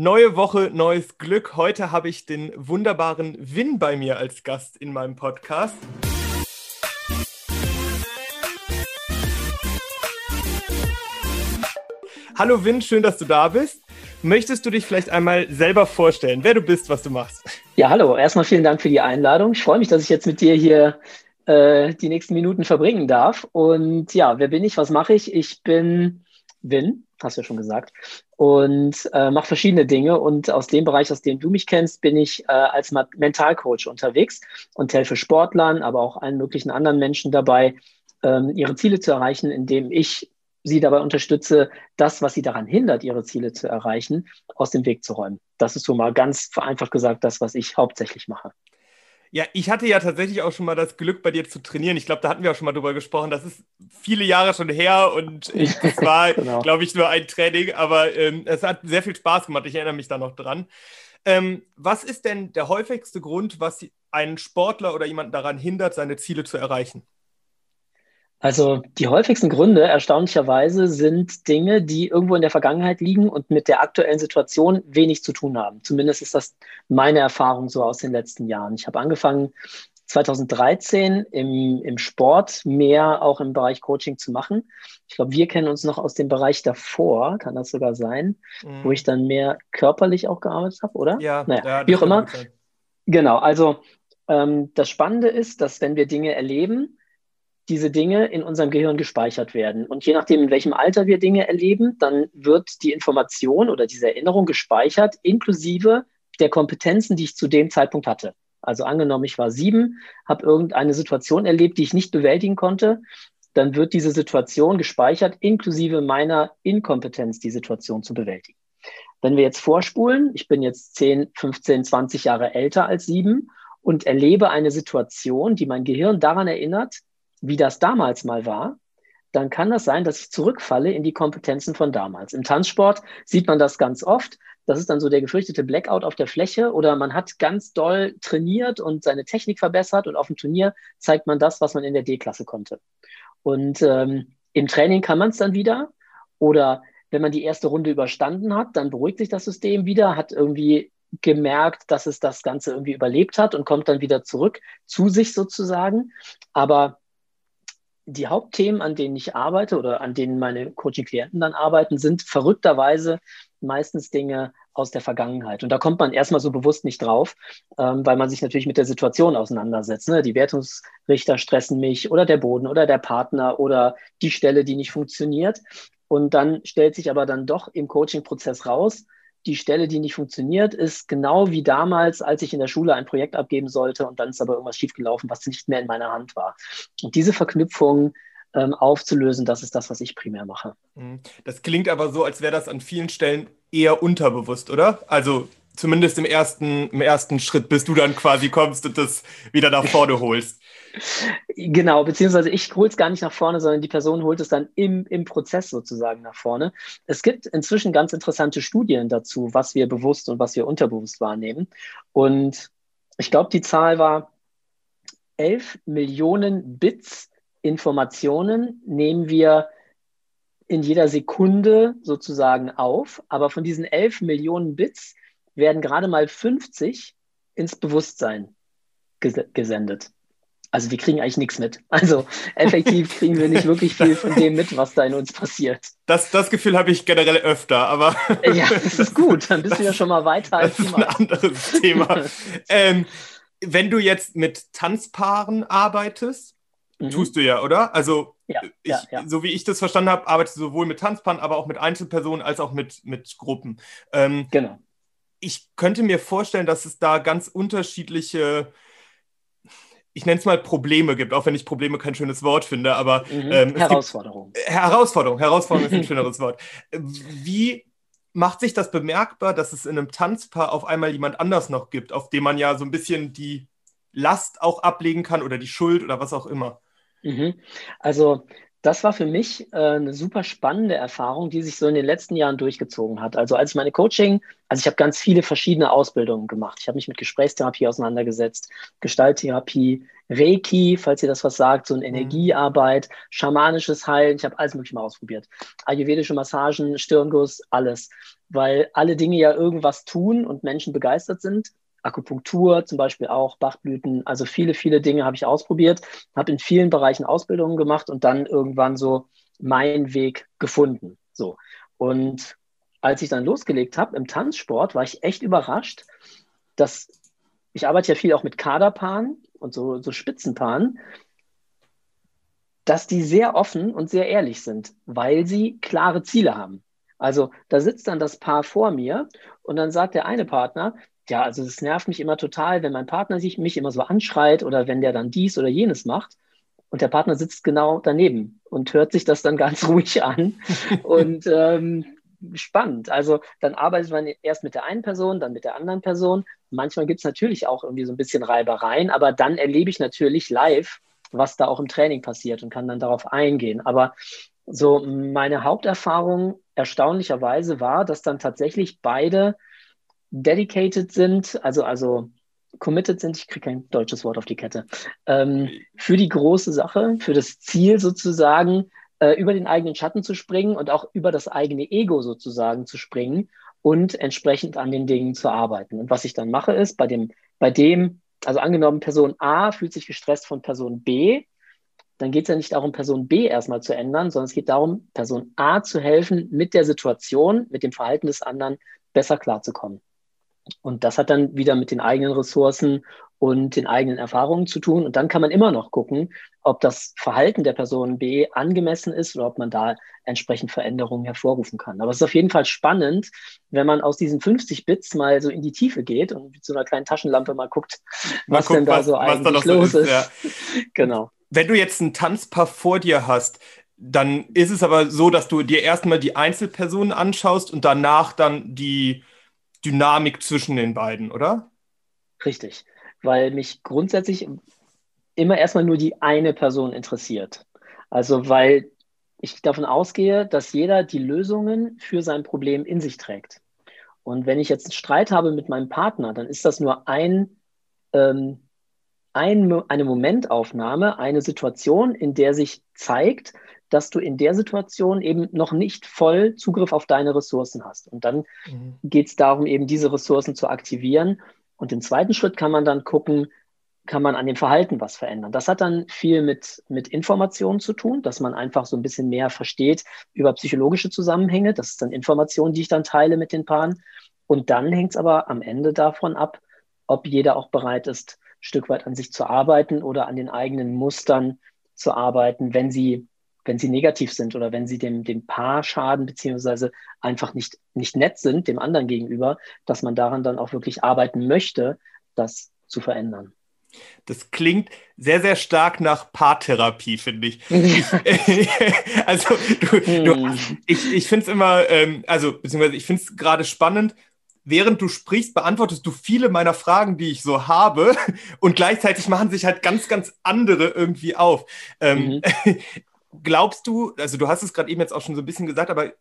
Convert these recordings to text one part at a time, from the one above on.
Neue Woche, neues Glück. Heute habe ich den wunderbaren Win bei mir als Gast in meinem Podcast. Hallo Win, schön, dass du da bist. Möchtest du dich vielleicht einmal selber vorstellen, wer du bist, was du machst? Ja, hallo. Erstmal vielen Dank für die Einladung. Ich freue mich, dass ich jetzt mit dir hier äh, die nächsten Minuten verbringen darf. Und ja, wer bin ich? Was mache ich? Ich bin Win, hast du ja schon gesagt, und äh, mache verschiedene Dinge. Und aus dem Bereich, aus dem du mich kennst, bin ich äh, als Mentalcoach unterwegs und helfe Sportlern, aber auch allen möglichen anderen Menschen dabei, ähm, ihre Ziele zu erreichen, indem ich sie dabei unterstütze, das, was sie daran hindert, ihre Ziele zu erreichen, aus dem Weg zu räumen. Das ist so mal ganz vereinfacht gesagt das, was ich hauptsächlich mache. Ja, ich hatte ja tatsächlich auch schon mal das Glück, bei dir zu trainieren. Ich glaube, da hatten wir auch schon mal drüber gesprochen. Das ist viele Jahre schon her und ich, das war, genau. glaube ich, nur ein Training, aber ähm, es hat sehr viel Spaß gemacht. Ich erinnere mich da noch dran. Ähm, was ist denn der häufigste Grund, was einen Sportler oder jemanden daran hindert, seine Ziele zu erreichen? Also die häufigsten Gründe, erstaunlicherweise, sind Dinge, die irgendwo in der Vergangenheit liegen und mit der aktuellen Situation wenig zu tun haben. Zumindest ist das meine Erfahrung so aus den letzten Jahren. Ich habe angefangen 2013 im, im Sport mehr auch im Bereich Coaching zu machen. Ich glaube, wir kennen uns noch aus dem Bereich davor, kann das sogar sein, mhm. wo ich dann mehr körperlich auch gearbeitet habe, oder? Ja, naja, ja, wie auch immer. Genau, also ähm, das Spannende ist, dass wenn wir Dinge erleben, diese Dinge in unserem Gehirn gespeichert werden. Und je nachdem, in welchem Alter wir Dinge erleben, dann wird die Information oder diese Erinnerung gespeichert, inklusive der Kompetenzen, die ich zu dem Zeitpunkt hatte. Also angenommen, ich war sieben, habe irgendeine Situation erlebt, die ich nicht bewältigen konnte, dann wird diese Situation gespeichert, inklusive meiner Inkompetenz, die Situation zu bewältigen. Wenn wir jetzt vorspulen, ich bin jetzt 10, 15, 20 Jahre älter als sieben und erlebe eine Situation, die mein Gehirn daran erinnert, wie das damals mal war, dann kann das sein, dass ich zurückfalle in die Kompetenzen von damals. Im Tanzsport sieht man das ganz oft. Das ist dann so der gefürchtete Blackout auf der Fläche oder man hat ganz doll trainiert und seine Technik verbessert und auf dem Turnier zeigt man das, was man in der D-Klasse konnte. Und ähm, im Training kann man es dann wieder oder wenn man die erste Runde überstanden hat, dann beruhigt sich das System wieder, hat irgendwie gemerkt, dass es das Ganze irgendwie überlebt hat und kommt dann wieder zurück zu sich sozusagen. Aber die Hauptthemen, an denen ich arbeite oder an denen meine Coaching-Klienten dann arbeiten, sind verrückterweise meistens Dinge aus der Vergangenheit. Und da kommt man erstmal so bewusst nicht drauf, ähm, weil man sich natürlich mit der Situation auseinandersetzt. Ne? Die Wertungsrichter stressen mich oder der Boden oder der Partner oder die Stelle, die nicht funktioniert. Und dann stellt sich aber dann doch im Coaching-Prozess raus, die Stelle, die nicht funktioniert, ist genau wie damals, als ich in der Schule ein Projekt abgeben sollte und dann ist aber irgendwas schiefgelaufen, was nicht mehr in meiner Hand war. Und diese Verknüpfung ähm, aufzulösen, das ist das, was ich primär mache. Mhm. Das klingt aber so, als wäre das an vielen Stellen eher unterbewusst, oder? Also zumindest im ersten, im ersten Schritt, bis du dann quasi kommst und das wieder nach vorne holst. Genau, beziehungsweise ich hole es gar nicht nach vorne, sondern die Person holt es dann im, im Prozess sozusagen nach vorne. Es gibt inzwischen ganz interessante Studien dazu, was wir bewusst und was wir unterbewusst wahrnehmen. Und ich glaube, die Zahl war 11 Millionen Bits Informationen nehmen wir in jeder Sekunde sozusagen auf. Aber von diesen 11 Millionen Bits werden gerade mal 50 ins Bewusstsein gesendet also wir kriegen eigentlich nichts mit. Also effektiv kriegen wir nicht wirklich viel von dem mit, was da in uns passiert. Das, das Gefühl habe ich generell öfter, aber. ja, das ist gut. Dann bist das, du ja schon mal weiter als Das ist ein anderes Thema. ähm, wenn du jetzt mit Tanzpaaren arbeitest, mhm. tust du ja, oder? Also, ja, ich, ja, ja. so wie ich das verstanden habe, arbeitest du sowohl mit Tanzpaaren, aber auch mit Einzelpersonen als auch mit, mit Gruppen. Ähm, genau. Ich könnte mir vorstellen, dass es da ganz unterschiedliche ich nenne es mal Probleme gibt, auch wenn ich Probleme kein schönes Wort finde, aber mhm. ähm, Herausforderung. Gibt, Herausforderung, Herausforderung ist ein schöneres Wort. Wie macht sich das bemerkbar, dass es in einem Tanzpaar auf einmal jemand anders noch gibt, auf dem man ja so ein bisschen die Last auch ablegen kann oder die Schuld oder was auch immer? Mhm. Also das war für mich äh, eine super spannende Erfahrung, die sich so in den letzten Jahren durchgezogen hat. Also als meine Coaching, also ich habe ganz viele verschiedene Ausbildungen gemacht. Ich habe mich mit Gesprächstherapie auseinandergesetzt, Gestalttherapie, Reiki, falls ihr das was sagt, so eine mhm. Energiearbeit, schamanisches Heilen. Ich habe alles mögliche mal ausprobiert. Ayurvedische Massagen, Stirnguss, alles. Weil alle Dinge ja irgendwas tun und Menschen begeistert sind. Akupunktur zum Beispiel auch, Bachblüten, also viele, viele Dinge habe ich ausprobiert, habe in vielen Bereichen Ausbildungen gemacht und dann irgendwann so meinen Weg gefunden. So. Und als ich dann losgelegt habe im Tanzsport, war ich echt überrascht, dass ich arbeite ja viel auch mit Kaderpaaren und so, so Spitzenpaaren, dass die sehr offen und sehr ehrlich sind, weil sie klare Ziele haben. Also da sitzt dann das Paar vor mir und dann sagt der eine Partner, ja, also es nervt mich immer total, wenn mein Partner sich mich immer so anschreit oder wenn der dann dies oder jenes macht. Und der Partner sitzt genau daneben und hört sich das dann ganz ruhig an. und ähm, spannend. Also dann arbeitet man erst mit der einen Person, dann mit der anderen Person. Manchmal gibt es natürlich auch irgendwie so ein bisschen Reibereien, aber dann erlebe ich natürlich live, was da auch im Training passiert und kann dann darauf eingehen. Aber so meine Haupterfahrung erstaunlicherweise war, dass dann tatsächlich beide dedicated sind, also, also committed sind, ich kriege kein deutsches Wort auf die Kette, ähm, für die große Sache, für das Ziel sozusagen, äh, über den eigenen Schatten zu springen und auch über das eigene Ego sozusagen zu springen und entsprechend an den Dingen zu arbeiten. Und was ich dann mache, ist bei dem, bei dem, also angenommen, Person A fühlt sich gestresst von Person B, dann geht es ja nicht darum, Person B erstmal zu ändern, sondern es geht darum, Person A zu helfen, mit der Situation, mit dem Verhalten des anderen besser klarzukommen. Und das hat dann wieder mit den eigenen Ressourcen und den eigenen Erfahrungen zu tun. Und dann kann man immer noch gucken, ob das Verhalten der Person B angemessen ist oder ob man da entsprechend Veränderungen hervorrufen kann. Aber es ist auf jeden Fall spannend, wenn man aus diesen 50 Bits mal so in die Tiefe geht und mit so einer kleinen Taschenlampe mal guckt, mal was guckt, denn da was, so eigentlich los ist. ist. Ja. genau. Wenn du jetzt ein Tanzpaar vor dir hast, dann ist es aber so, dass du dir erstmal die Einzelpersonen anschaust und danach dann die Dynamik zwischen den beiden, oder? Richtig, weil mich grundsätzlich immer erstmal nur die eine Person interessiert. Also weil ich davon ausgehe, dass jeder die Lösungen für sein Problem in sich trägt. Und wenn ich jetzt einen Streit habe mit meinem Partner, dann ist das nur ein, ähm, ein, eine Momentaufnahme, eine Situation, in der sich zeigt, dass du in der Situation eben noch nicht voll Zugriff auf deine Ressourcen hast. Und dann mhm. geht es darum, eben diese Ressourcen zu aktivieren. Und im zweiten Schritt kann man dann gucken, kann man an dem Verhalten was verändern. Das hat dann viel mit, mit Informationen zu tun, dass man einfach so ein bisschen mehr versteht über psychologische Zusammenhänge. Das ist dann Information, die ich dann teile mit den Paaren. Und dann hängt es aber am Ende davon ab, ob jeder auch bereit ist, ein Stück weit an sich zu arbeiten oder an den eigenen Mustern zu arbeiten, wenn sie wenn sie negativ sind oder wenn sie dem, dem Paar schaden, beziehungsweise einfach nicht, nicht nett sind dem anderen gegenüber, dass man daran dann auch wirklich arbeiten möchte, das zu verändern. Das klingt sehr, sehr stark nach Paartherapie, finde ich. also, du, du, hm. ich, ich finde es immer, ähm, also, beziehungsweise ich finde es gerade spannend, während du sprichst, beantwortest du viele meiner Fragen, die ich so habe, und gleichzeitig machen sich halt ganz, ganz andere irgendwie auf. Ähm, mhm. Glaubst du, also du hast es gerade eben jetzt auch schon so ein bisschen gesagt, aber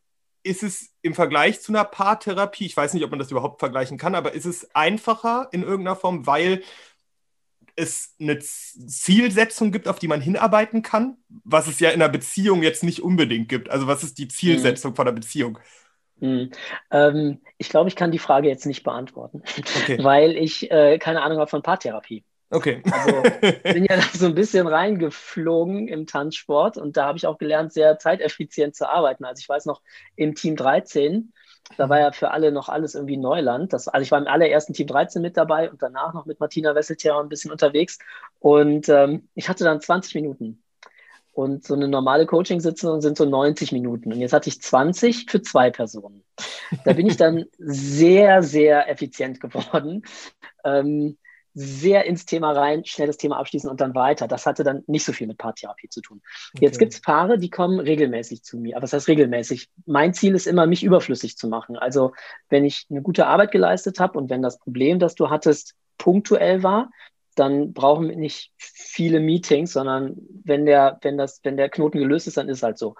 ist es im Vergleich zu einer Paartherapie, ich weiß nicht, ob man das überhaupt vergleichen kann, aber ist es einfacher in irgendeiner Form, weil es eine Zielsetzung gibt, auf die man hinarbeiten kann, was es ja in einer Beziehung jetzt nicht unbedingt gibt. Also was ist die Zielsetzung mhm. von der Beziehung? Mhm. Ähm, ich glaube, ich kann die Frage jetzt nicht beantworten, okay. weil ich äh, keine Ahnung habe von Paartherapie. Okay. Also bin ja da so ein bisschen reingeflogen im Tanzsport und da habe ich auch gelernt, sehr zeiteffizient zu arbeiten. Also ich weiß noch, im Team 13, da war ja für alle noch alles irgendwie Neuland. Das, also ich war im allerersten Team 13 mit dabei und danach noch mit Martina Wesseltier ein bisschen unterwegs. Und ähm, ich hatte dann 20 Minuten. Und so eine normale Coaching-Sitzung sind so 90 Minuten. Und jetzt hatte ich 20 für zwei Personen. Da bin ich dann sehr, sehr effizient geworden. Ähm, sehr ins Thema rein, schnell das Thema abschließen und dann weiter. Das hatte dann nicht so viel mit Paartherapie zu tun. Okay. Jetzt gibt es Paare, die kommen regelmäßig zu mir. Aber was heißt regelmäßig? Mein Ziel ist immer, mich überflüssig zu machen. Also wenn ich eine gute Arbeit geleistet habe und wenn das Problem, das du hattest, punktuell war, dann brauchen wir nicht viele Meetings, sondern wenn der, wenn das, wenn der Knoten gelöst ist, dann ist es halt so.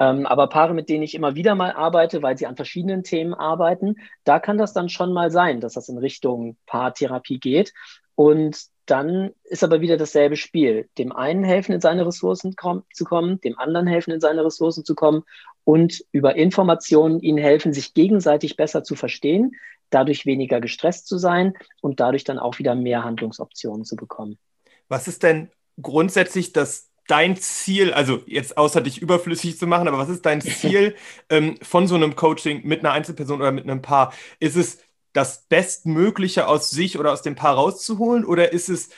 Ähm, aber Paare, mit denen ich immer wieder mal arbeite, weil sie an verschiedenen Themen arbeiten, da kann das dann schon mal sein, dass das in Richtung Paartherapie geht. Und dann ist aber wieder dasselbe Spiel. Dem einen helfen, in seine Ressourcen kom zu kommen, dem anderen helfen, in seine Ressourcen zu kommen und über Informationen ihnen helfen, sich gegenseitig besser zu verstehen, dadurch weniger gestresst zu sein und dadurch dann auch wieder mehr Handlungsoptionen zu bekommen. Was ist denn grundsätzlich das dein Ziel, also jetzt außer dich überflüssig zu machen, aber was ist dein Ziel ähm, von so einem Coaching mit einer Einzelperson oder mit einem Paar? Ist es das Bestmögliche aus sich oder aus dem Paar rauszuholen oder ist es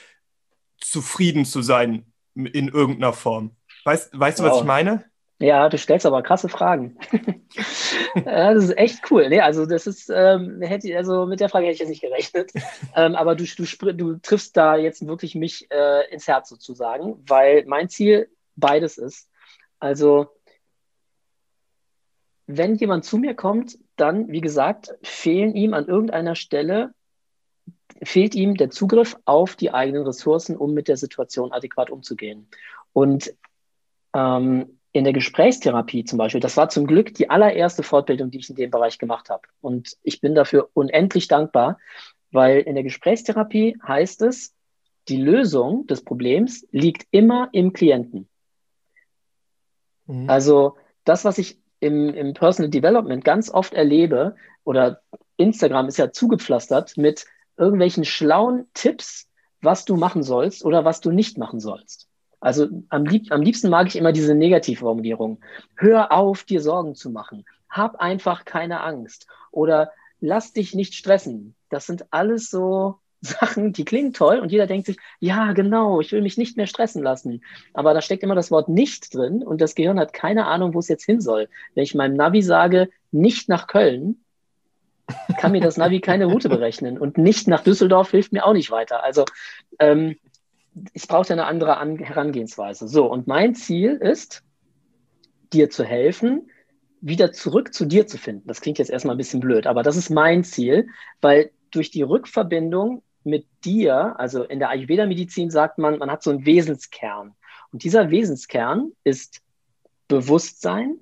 zufrieden zu sein in irgendeiner Form? Weißt, weißt du, was ich meine? Ja, du stellst aber krasse Fragen. das ist echt cool. Nee, also das ist, ähm, hätte, also mit der Frage hätte ich jetzt nicht gerechnet. Ähm, aber du, du, du triffst da jetzt wirklich mich äh, ins Herz sozusagen, weil mein Ziel beides ist. Also wenn jemand zu mir kommt, dann, wie gesagt, fehlen ihm an irgendeiner Stelle, fehlt ihm der Zugriff auf die eigenen Ressourcen, um mit der Situation adäquat umzugehen. Und ähm, in der Gesprächstherapie zum Beispiel, das war zum Glück die allererste Fortbildung, die ich in dem Bereich gemacht habe. Und ich bin dafür unendlich dankbar, weil in der Gesprächstherapie heißt es, die Lösung des Problems liegt immer im Klienten. Mhm. Also das, was ich im, im Personal Development ganz oft erlebe, oder Instagram ist ja zugepflastert mit irgendwelchen schlauen Tipps, was du machen sollst oder was du nicht machen sollst. Also am, lieb, am liebsten mag ich immer diese Negativformulierung. Hör auf, dir Sorgen zu machen. Hab einfach keine Angst. Oder lass dich nicht stressen. Das sind alles so Sachen, die klingen toll und jeder denkt sich, ja, genau, ich will mich nicht mehr stressen lassen. Aber da steckt immer das Wort nicht drin und das Gehirn hat keine Ahnung, wo es jetzt hin soll. Wenn ich meinem Navi sage, nicht nach Köln, kann mir das Navi keine Route berechnen und nicht nach Düsseldorf hilft mir auch nicht weiter. Also ähm, ich brauche eine andere An Herangehensweise. So, und mein Ziel ist, dir zu helfen, wieder zurück zu dir zu finden. Das klingt jetzt erstmal ein bisschen blöd, aber das ist mein Ziel, weil durch die Rückverbindung mit dir, also in der Ayurveda-Medizin sagt man, man hat so einen Wesenskern. Und dieser Wesenskern ist Bewusstsein,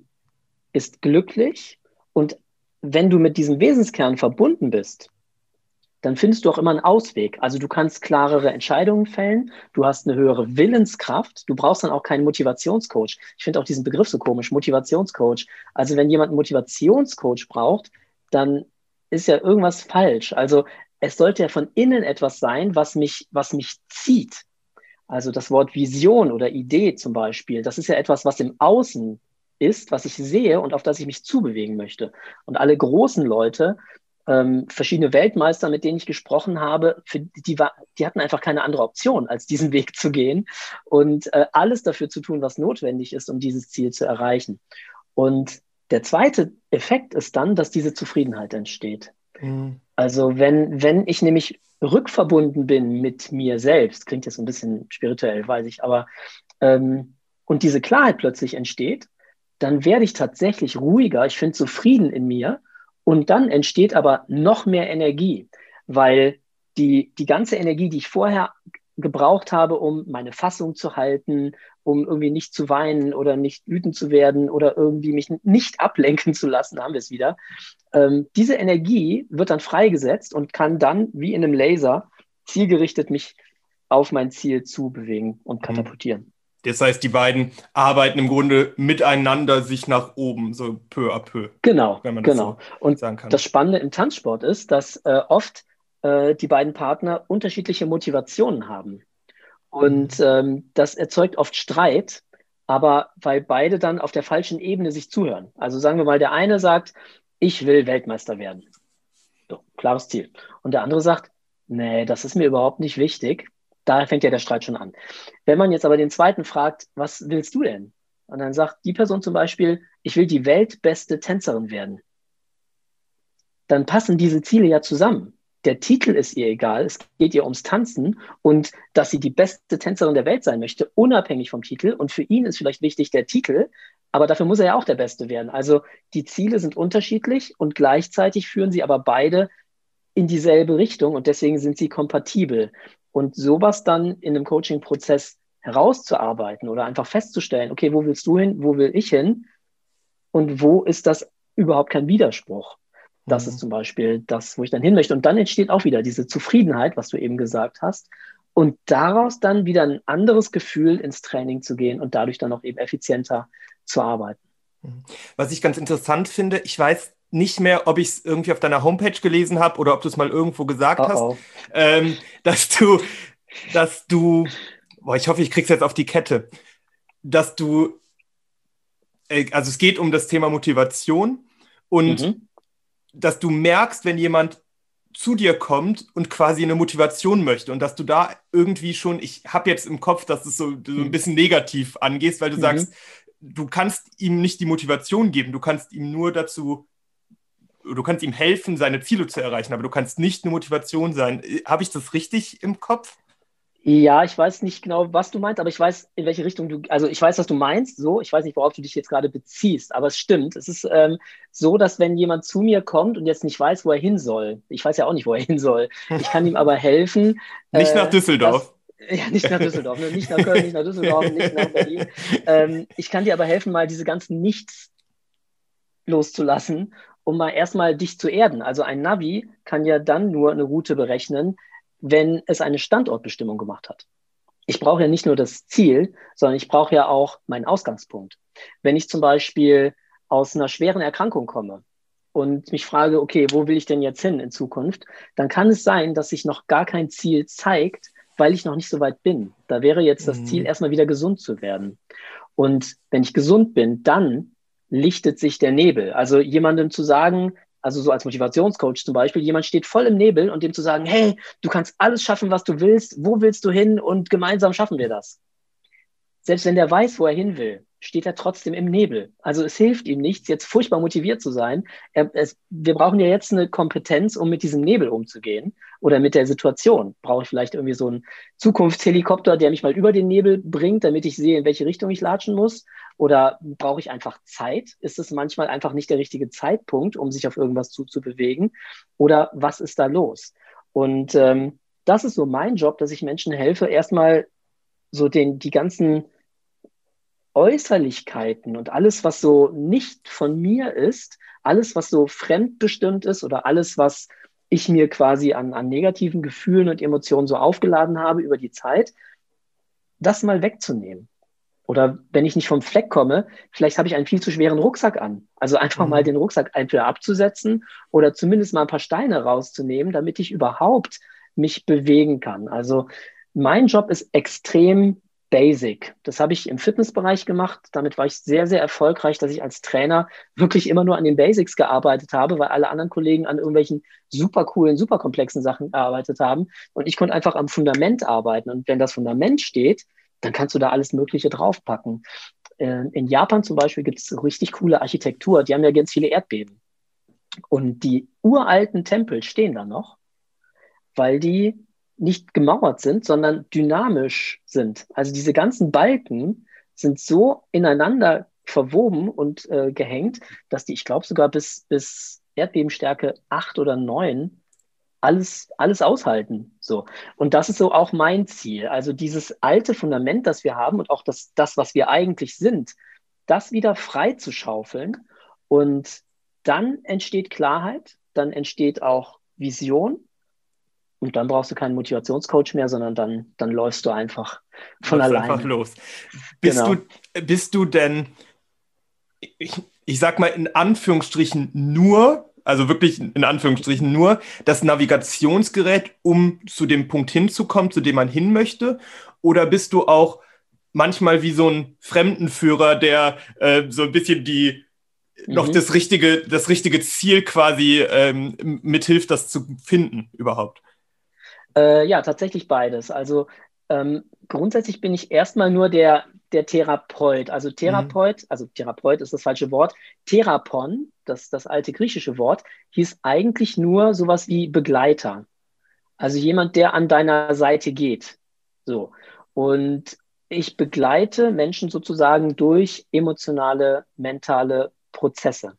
ist glücklich. Und wenn du mit diesem Wesenskern verbunden bist, dann findest du auch immer einen Ausweg. Also du kannst klarere Entscheidungen fällen, du hast eine höhere Willenskraft, du brauchst dann auch keinen Motivationscoach. Ich finde auch diesen Begriff so komisch, Motivationscoach. Also wenn jemand einen Motivationscoach braucht, dann ist ja irgendwas falsch. Also es sollte ja von innen etwas sein, was mich, was mich zieht. Also das Wort Vision oder Idee zum Beispiel, das ist ja etwas, was im Außen ist, was ich sehe und auf das ich mich zubewegen möchte. Und alle großen Leute, ähm, verschiedene Weltmeister, mit denen ich gesprochen habe, für die, war, die hatten einfach keine andere Option, als diesen Weg zu gehen und äh, alles dafür zu tun, was notwendig ist, um dieses Ziel zu erreichen. Und der zweite Effekt ist dann, dass diese Zufriedenheit entsteht. Mhm. Also wenn, wenn ich nämlich rückverbunden bin mit mir selbst, klingt jetzt ein bisschen spirituell, weiß ich, aber ähm, und diese Klarheit plötzlich entsteht, dann werde ich tatsächlich ruhiger, ich finde zufrieden in mir und dann entsteht aber noch mehr Energie, weil die, die ganze Energie, die ich vorher gebraucht habe, um meine Fassung zu halten, um irgendwie nicht zu weinen oder nicht wütend zu werden oder irgendwie mich nicht ablenken zu lassen, haben wir es wieder. Ähm, diese Energie wird dann freigesetzt und kann dann wie in einem Laser zielgerichtet mich auf mein Ziel zu bewegen und mhm. katapultieren. Das heißt, die beiden arbeiten im Grunde miteinander sich nach oben, so peu à peu. Genau, wenn man das genau. So und sagen kann. das Spannende im Tanzsport ist, dass äh, oft äh, die beiden Partner unterschiedliche Motivationen haben. Und mhm. ähm, das erzeugt oft Streit, aber weil beide dann auf der falschen Ebene sich zuhören. Also sagen wir mal, der eine sagt, ich will Weltmeister werden. So, klares Ziel. Und der andere sagt, nee, das ist mir überhaupt nicht wichtig da fängt ja der Streit schon an. Wenn man jetzt aber den zweiten fragt, was willst du denn? Und dann sagt die Person zum Beispiel, ich will die weltbeste Tänzerin werden. Dann passen diese Ziele ja zusammen. Der Titel ist ihr egal, es geht ihr ums Tanzen und dass sie die beste Tänzerin der Welt sein möchte, unabhängig vom Titel. Und für ihn ist vielleicht wichtig der Titel, aber dafür muss er ja auch der Beste werden. Also die Ziele sind unterschiedlich und gleichzeitig führen sie aber beide in dieselbe Richtung und deswegen sind sie kompatibel. Und sowas dann in einem Coaching-Prozess herauszuarbeiten oder einfach festzustellen, okay, wo willst du hin, wo will ich hin und wo ist das überhaupt kein Widerspruch? Das mhm. ist zum Beispiel das, wo ich dann hin möchte. Und dann entsteht auch wieder diese Zufriedenheit, was du eben gesagt hast. Und daraus dann wieder ein anderes Gefühl ins Training zu gehen und dadurch dann auch eben effizienter zu arbeiten. Mhm. Was ich ganz interessant finde, ich weiß nicht mehr, ob ich es irgendwie auf deiner Homepage gelesen habe oder ob du es mal irgendwo gesagt oh oh. hast, ähm, dass du, dass du, boah, ich hoffe, ich krieg's jetzt auf die Kette, dass du, äh, also es geht um das Thema Motivation und mhm. dass du merkst, wenn jemand zu dir kommt und quasi eine Motivation möchte und dass du da irgendwie schon, ich habe jetzt im Kopf, dass es so, so ein mhm. bisschen negativ angehst, weil du mhm. sagst, du kannst ihm nicht die Motivation geben, du kannst ihm nur dazu, du kannst ihm helfen, seine Ziele zu erreichen, aber du kannst nicht eine Motivation sein. Habe ich das richtig im Kopf? Ja, ich weiß nicht genau, was du meinst, aber ich weiß, in welche Richtung du, also ich weiß, was du meinst, so, ich weiß nicht, worauf du dich jetzt gerade beziehst, aber es stimmt. Es ist ähm, so, dass wenn jemand zu mir kommt und jetzt nicht weiß, wo er hin soll, ich weiß ja auch nicht, wo er hin soll, ich kann ihm aber helfen. Nicht äh, nach Düsseldorf. Dass, ja, nicht nach Düsseldorf, ne? nicht nach Köln, nicht nach Düsseldorf, nicht nach Berlin. Ähm, ich kann dir aber helfen, mal diese ganzen Nichts loszulassen, um mal erstmal dich zu erden. Also ein Navi kann ja dann nur eine Route berechnen, wenn es eine Standortbestimmung gemacht hat. Ich brauche ja nicht nur das Ziel, sondern ich brauche ja auch meinen Ausgangspunkt. Wenn ich zum Beispiel aus einer schweren Erkrankung komme und mich frage, okay, wo will ich denn jetzt hin in Zukunft, dann kann es sein, dass sich noch gar kein Ziel zeigt, weil ich noch nicht so weit bin. Da wäre jetzt das mhm. Ziel, erstmal wieder gesund zu werden. Und wenn ich gesund bin, dann lichtet sich der Nebel. Also jemandem zu sagen, also so als Motivationscoach zum Beispiel, jemand steht voll im Nebel und dem zu sagen, hey, du kannst alles schaffen, was du willst, wo willst du hin und gemeinsam schaffen wir das. Selbst wenn der weiß, wo er hin will, steht er trotzdem im Nebel. Also es hilft ihm nichts, jetzt furchtbar motiviert zu sein. Er, es, wir brauchen ja jetzt eine Kompetenz, um mit diesem Nebel umzugehen oder mit der Situation. Brauche ich vielleicht irgendwie so einen Zukunftshelikopter, der mich mal über den Nebel bringt, damit ich sehe, in welche Richtung ich latschen muss? Oder brauche ich einfach Zeit? Ist es manchmal einfach nicht der richtige Zeitpunkt, um sich auf irgendwas zuzubewegen? Oder was ist da los? Und ähm, das ist so mein Job, dass ich Menschen helfe, erstmal so den, die ganzen Äußerlichkeiten und alles, was so nicht von mir ist, alles, was so fremdbestimmt ist oder alles, was ich mir quasi an, an negativen Gefühlen und Emotionen so aufgeladen habe über die Zeit, das mal wegzunehmen. Oder wenn ich nicht vom Fleck komme, vielleicht habe ich einen viel zu schweren Rucksack an. Also einfach mhm. mal den Rucksack entweder abzusetzen oder zumindest mal ein paar Steine rauszunehmen, damit ich überhaupt mich bewegen kann. Also mein Job ist extrem basic. Das habe ich im Fitnessbereich gemacht. Damit war ich sehr, sehr erfolgreich, dass ich als Trainer wirklich immer nur an den Basics gearbeitet habe, weil alle anderen Kollegen an irgendwelchen super coolen, super komplexen Sachen gearbeitet haben. Und ich konnte einfach am Fundament arbeiten. Und wenn das Fundament steht, dann kannst du da alles Mögliche draufpacken. Äh, in Japan zum Beispiel gibt es richtig coole Architektur. Die haben ja ganz viele Erdbeben. Und die uralten Tempel stehen da noch, weil die nicht gemauert sind, sondern dynamisch sind. Also diese ganzen Balken sind so ineinander verwoben und äh, gehängt, dass die, ich glaube, sogar bis, bis Erdbebenstärke 8 oder 9 alles, alles aushalten. So. Und das ist so auch mein Ziel. Also dieses alte Fundament, das wir haben und auch das, das was wir eigentlich sind, das wieder frei zu schaufeln. Und dann entsteht Klarheit, dann entsteht auch Vision und dann brauchst du keinen Motivationscoach mehr, sondern dann, dann läufst du einfach von läufst alleine. Einfach los. Bist, genau. du, bist du denn, ich, ich sag mal in Anführungsstrichen nur, also wirklich in Anführungsstrichen nur das Navigationsgerät, um zu dem Punkt hinzukommen, zu dem man hin möchte? Oder bist du auch manchmal wie so ein Fremdenführer, der äh, so ein bisschen die mhm. noch das richtige, das richtige Ziel quasi ähm, mithilft, das zu finden überhaupt? Äh, ja, tatsächlich beides. Also ähm, grundsätzlich bin ich erstmal nur der, der Therapeut. Also Therapeut, mhm. also Therapeut ist das falsche Wort. Therapon, das, das alte griechische Wort, hieß eigentlich nur sowas wie Begleiter. Also jemand, der an deiner Seite geht. So. Und ich begleite Menschen sozusagen durch emotionale, mentale Prozesse.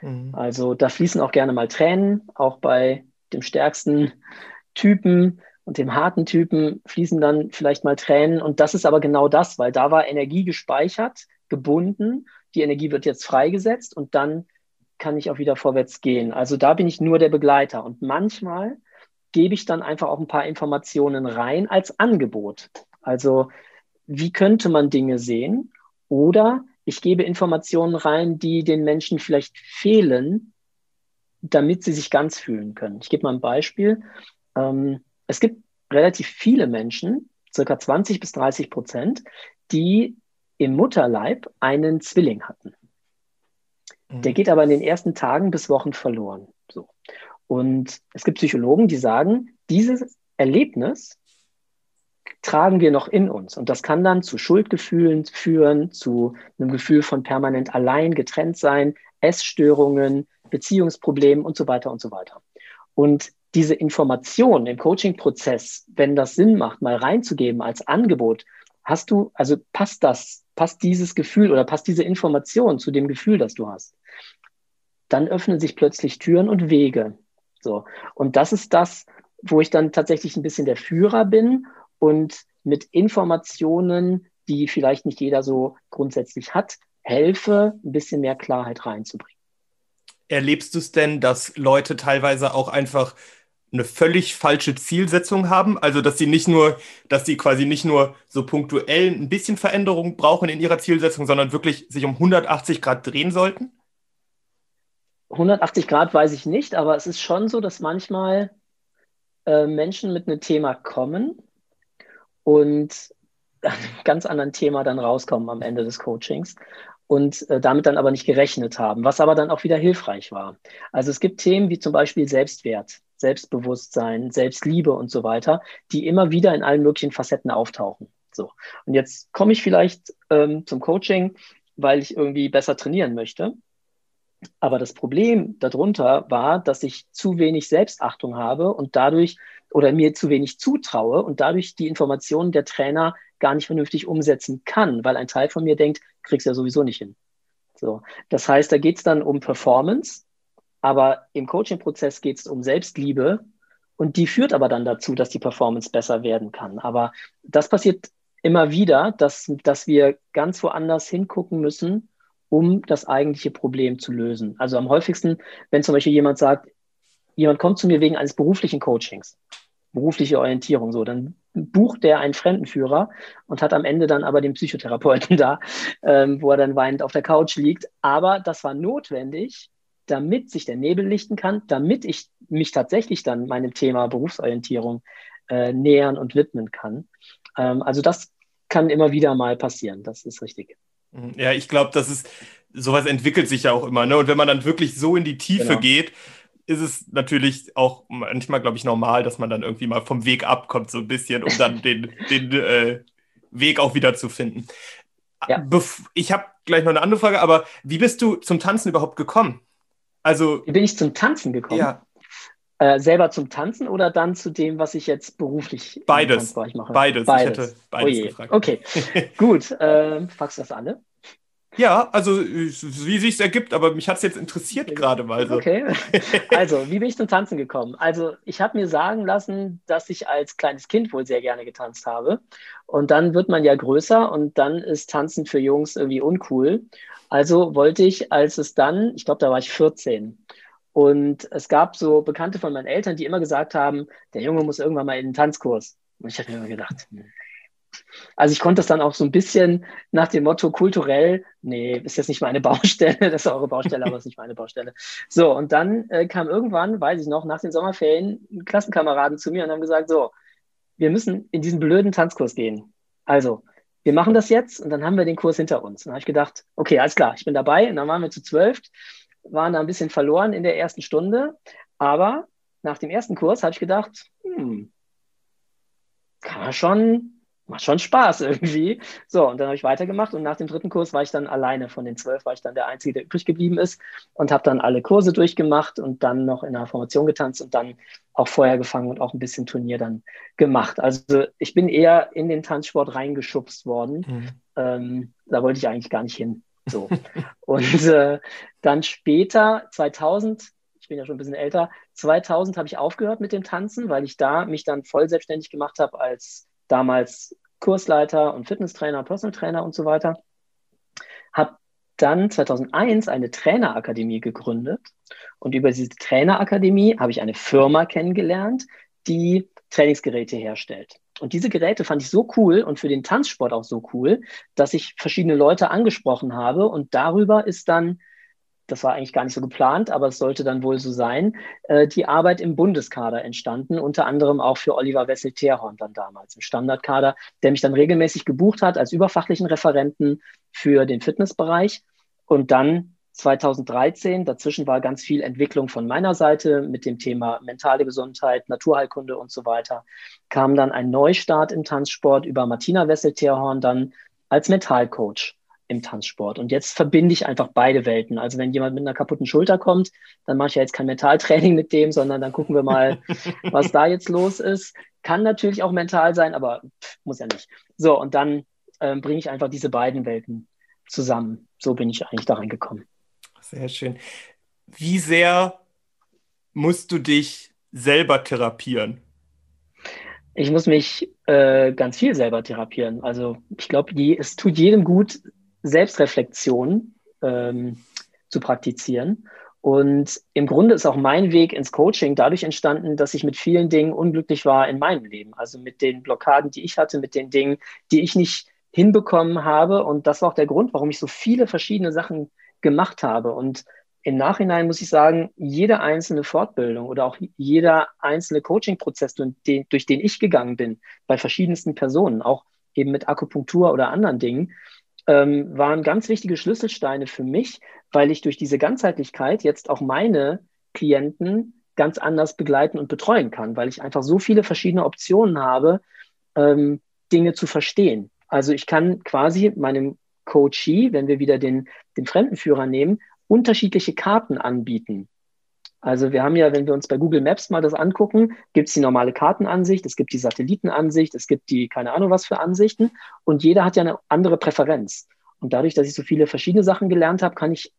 Mhm. Also da fließen auch gerne mal Tränen, auch bei dem stärksten Typen und dem harten Typen fließen dann vielleicht mal Tränen. Und das ist aber genau das, weil da war Energie gespeichert, gebunden. Die Energie wird jetzt freigesetzt und dann kann ich auch wieder vorwärts gehen. Also da bin ich nur der Begleiter. Und manchmal gebe ich dann einfach auch ein paar Informationen rein als Angebot. Also wie könnte man Dinge sehen? Oder ich gebe Informationen rein, die den Menschen vielleicht fehlen, damit sie sich ganz fühlen können. Ich gebe mal ein Beispiel. Ähm, es gibt relativ viele Menschen, circa 20 bis 30 Prozent, die im Mutterleib einen Zwilling hatten. Der mhm. geht aber in den ersten Tagen bis Wochen verloren. So. Und es gibt Psychologen, die sagen, dieses Erlebnis tragen wir noch in uns. Und das kann dann zu Schuldgefühlen führen, zu einem Gefühl von permanent allein, getrennt sein, Essstörungen, Beziehungsproblemen und so weiter und so weiter. Und diese Information im Coaching-Prozess, wenn das Sinn macht, mal reinzugeben als Angebot, hast du, also passt das, passt dieses Gefühl oder passt diese Information zu dem Gefühl, das du hast, dann öffnen sich plötzlich Türen und Wege. So. Und das ist das, wo ich dann tatsächlich ein bisschen der Führer bin und mit Informationen, die vielleicht nicht jeder so grundsätzlich hat, helfe, ein bisschen mehr Klarheit reinzubringen. Erlebst du es denn, dass Leute teilweise auch einfach eine völlig falsche Zielsetzung haben. Also, dass sie nicht nur, dass sie quasi nicht nur so punktuell ein bisschen Veränderung brauchen in ihrer Zielsetzung, sondern wirklich sich um 180 Grad drehen sollten? 180 Grad weiß ich nicht, aber es ist schon so, dass manchmal äh, Menschen mit einem Thema kommen und einem ganz anderen Thema dann rauskommen am Ende des Coachings und äh, damit dann aber nicht gerechnet haben, was aber dann auch wieder hilfreich war. Also es gibt Themen wie zum Beispiel Selbstwert. Selbstbewusstsein, Selbstliebe und so weiter, die immer wieder in allen möglichen Facetten auftauchen. So. Und jetzt komme ich vielleicht ähm, zum Coaching, weil ich irgendwie besser trainieren möchte. Aber das Problem darunter war, dass ich zu wenig Selbstachtung habe und dadurch oder mir zu wenig zutraue und dadurch die Informationen der Trainer gar nicht vernünftig umsetzen kann, weil ein Teil von mir denkt, kriegst ja sowieso nicht hin. So. Das heißt, da geht es dann um Performance, aber im Coaching-Prozess geht es um Selbstliebe und die führt aber dann dazu, dass die Performance besser werden kann. Aber das passiert immer wieder, dass, dass wir ganz woanders hingucken müssen, um das eigentliche Problem zu lösen. Also am häufigsten, wenn zum Beispiel jemand sagt, jemand kommt zu mir wegen eines beruflichen Coachings, berufliche Orientierung, so, dann bucht der einen Fremdenführer und hat am Ende dann aber den Psychotherapeuten da, ähm, wo er dann weinend auf der Couch liegt. Aber das war notwendig, damit sich der Nebel lichten kann, damit ich mich tatsächlich dann meinem Thema Berufsorientierung äh, nähern und widmen kann. Ähm, also das kann immer wieder mal passieren, das ist richtig. Mhm. Ja, ich glaube, das ist, sowas entwickelt sich ja auch immer. Ne? Und wenn man dann wirklich so in die Tiefe genau. geht, ist es natürlich auch manchmal, glaube ich, normal, dass man dann irgendwie mal vom Weg abkommt, so ein bisschen, um dann den, den äh, Weg auch wieder zu finden. Ja. ich habe gleich noch eine andere Frage, aber wie bist du zum Tanzen überhaupt gekommen? Also. Wie bin ich zum Tanzen gekommen? Ja. Äh, selber zum Tanzen oder dann zu dem, was ich jetzt beruflich beides, mache? Beides. Beides. Ich hätte beides Oje. gefragt. Okay, gut. Äh, fragst du das alle? Ja, also wie sich ergibt, aber mich hat es jetzt interessiert okay. gerade mal so. Okay. Also, wie bin ich zum Tanzen gekommen? Also, ich habe mir sagen lassen, dass ich als kleines Kind wohl sehr gerne getanzt habe. Und dann wird man ja größer und dann ist Tanzen für Jungs irgendwie uncool. Also wollte ich, als es dann, ich glaube, da war ich 14. Und es gab so Bekannte von meinen Eltern, die immer gesagt haben, der Junge muss irgendwann mal in den Tanzkurs. Und ich habe mir immer gedacht, hm. Also ich konnte das dann auch so ein bisschen nach dem Motto kulturell, nee, ist jetzt nicht meine Baustelle, das ist eure Baustelle, aber ist nicht meine Baustelle. So, und dann äh, kam irgendwann, weiß ich noch, nach den Sommerferien Klassenkameraden zu mir und haben gesagt, so, wir müssen in diesen blöden Tanzkurs gehen. Also, wir machen das jetzt und dann haben wir den Kurs hinter uns. Und dann habe ich gedacht, okay, alles klar, ich bin dabei. Und dann waren wir zu zwölf, waren da ein bisschen verloren in der ersten Stunde. Aber nach dem ersten Kurs habe ich gedacht, hm, kann man schon macht schon Spaß irgendwie. So, und dann habe ich weitergemacht und nach dem dritten Kurs war ich dann alleine. Von den zwölf war ich dann der Einzige, der übrig geblieben ist und habe dann alle Kurse durchgemacht und dann noch in der Formation getanzt und dann auch Feuer gefangen und auch ein bisschen Turnier dann gemacht. Also ich bin eher in den Tanzsport reingeschubst worden. Mhm. Ähm, da wollte ich eigentlich gar nicht hin. So. und äh, dann später, 2000, ich bin ja schon ein bisschen älter, 2000 habe ich aufgehört mit dem Tanzen, weil ich da mich dann voll selbstständig gemacht habe als damals Kursleiter und Fitnesstrainer, Personal Trainer und so weiter. Habe dann 2001 eine Trainerakademie gegründet und über diese Trainerakademie habe ich eine Firma kennengelernt, die Trainingsgeräte herstellt. Und diese Geräte fand ich so cool und für den Tanzsport auch so cool, dass ich verschiedene Leute angesprochen habe und darüber ist dann das war eigentlich gar nicht so geplant, aber es sollte dann wohl so sein, äh, die Arbeit im Bundeskader entstanden, unter anderem auch für Oliver Wessel-Terhorn dann damals im Standardkader, der mich dann regelmäßig gebucht hat als überfachlichen Referenten für den Fitnessbereich. Und dann 2013, dazwischen war ganz viel Entwicklung von meiner Seite mit dem Thema mentale Gesundheit, Naturheilkunde und so weiter, kam dann ein Neustart im Tanzsport über Martina Wessel-Terhorn dann als Mentalcoach im Tanzsport. Und jetzt verbinde ich einfach beide Welten. Also wenn jemand mit einer kaputten Schulter kommt, dann mache ich ja jetzt kein Mentaltraining mit dem, sondern dann gucken wir mal, was da jetzt los ist. Kann natürlich auch mental sein, aber pff, muss ja nicht. So, und dann ähm, bringe ich einfach diese beiden Welten zusammen. So bin ich eigentlich da reingekommen. Sehr schön. Wie sehr musst du dich selber therapieren? Ich muss mich äh, ganz viel selber therapieren. Also ich glaube, es tut jedem gut, Selbstreflexion ähm, zu praktizieren. Und im Grunde ist auch mein Weg ins Coaching dadurch entstanden, dass ich mit vielen Dingen unglücklich war in meinem Leben. Also mit den Blockaden, die ich hatte, mit den Dingen, die ich nicht hinbekommen habe. Und das war auch der Grund, warum ich so viele verschiedene Sachen gemacht habe. Und im Nachhinein muss ich sagen, jede einzelne Fortbildung oder auch jeder einzelne Coaching-Prozess, durch den, durch den ich gegangen bin, bei verschiedensten Personen, auch eben mit Akupunktur oder anderen Dingen, ähm, waren ganz wichtige Schlüsselsteine für mich, weil ich durch diese Ganzheitlichkeit jetzt auch meine Klienten ganz anders begleiten und betreuen kann, weil ich einfach so viele verschiedene Optionen habe, ähm, Dinge zu verstehen. Also ich kann quasi meinem Coachee, wenn wir wieder den, den Fremdenführer nehmen, unterschiedliche Karten anbieten. Also wir haben ja, wenn wir uns bei Google Maps mal das angucken, gibt es die normale Kartenansicht, es gibt die Satellitenansicht, es gibt die keine Ahnung was für Ansichten und jeder hat ja eine andere Präferenz. Und dadurch, dass ich so viele verschiedene Sachen gelernt habe, kann ich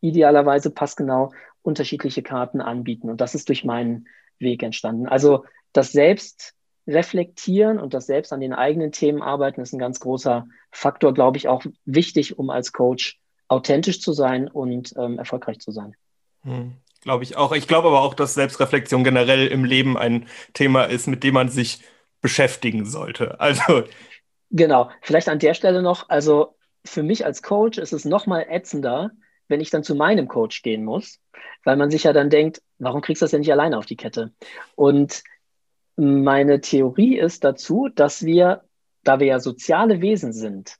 idealerweise passgenau unterschiedliche Karten anbieten. Und das ist durch meinen Weg entstanden. Also das Selbstreflektieren und das Selbst an den eigenen Themen arbeiten ist ein ganz großer Faktor, glaube ich, auch wichtig, um als Coach authentisch zu sein und ähm, erfolgreich zu sein. Hm. Glaube ich auch. Ich glaube aber auch, dass Selbstreflexion generell im Leben ein Thema ist, mit dem man sich beschäftigen sollte. Also. Genau. Vielleicht an der Stelle noch, also für mich als Coach ist es nochmal ätzender, wenn ich dann zu meinem Coach gehen muss, weil man sich ja dann denkt, warum kriegst du das denn nicht alleine auf die Kette? Und meine Theorie ist dazu, dass wir, da wir ja soziale Wesen sind,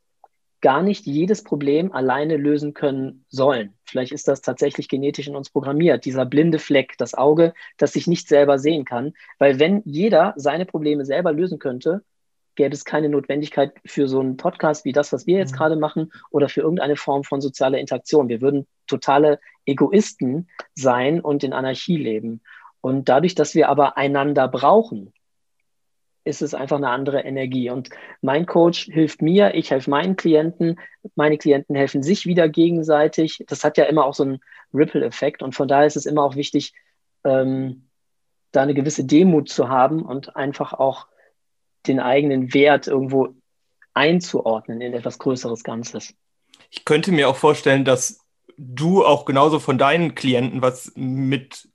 gar nicht jedes Problem alleine lösen können sollen. Vielleicht ist das tatsächlich genetisch in uns programmiert, dieser blinde Fleck, das Auge, das sich nicht selber sehen kann. Weil wenn jeder seine Probleme selber lösen könnte, gäbe es keine Notwendigkeit für so einen Podcast wie das, was wir jetzt mhm. gerade machen, oder für irgendeine Form von sozialer Interaktion. Wir würden totale Egoisten sein und in Anarchie leben. Und dadurch, dass wir aber einander brauchen, ist es einfach eine andere Energie. Und mein Coach hilft mir, ich helfe meinen Klienten, meine Klienten helfen sich wieder gegenseitig. Das hat ja immer auch so einen Ripple-Effekt. Und von daher ist es immer auch wichtig, ähm, da eine gewisse Demut zu haben und einfach auch den eigenen Wert irgendwo einzuordnen in etwas Größeres Ganzes. Ich könnte mir auch vorstellen, dass du auch genauso von deinen Klienten was mit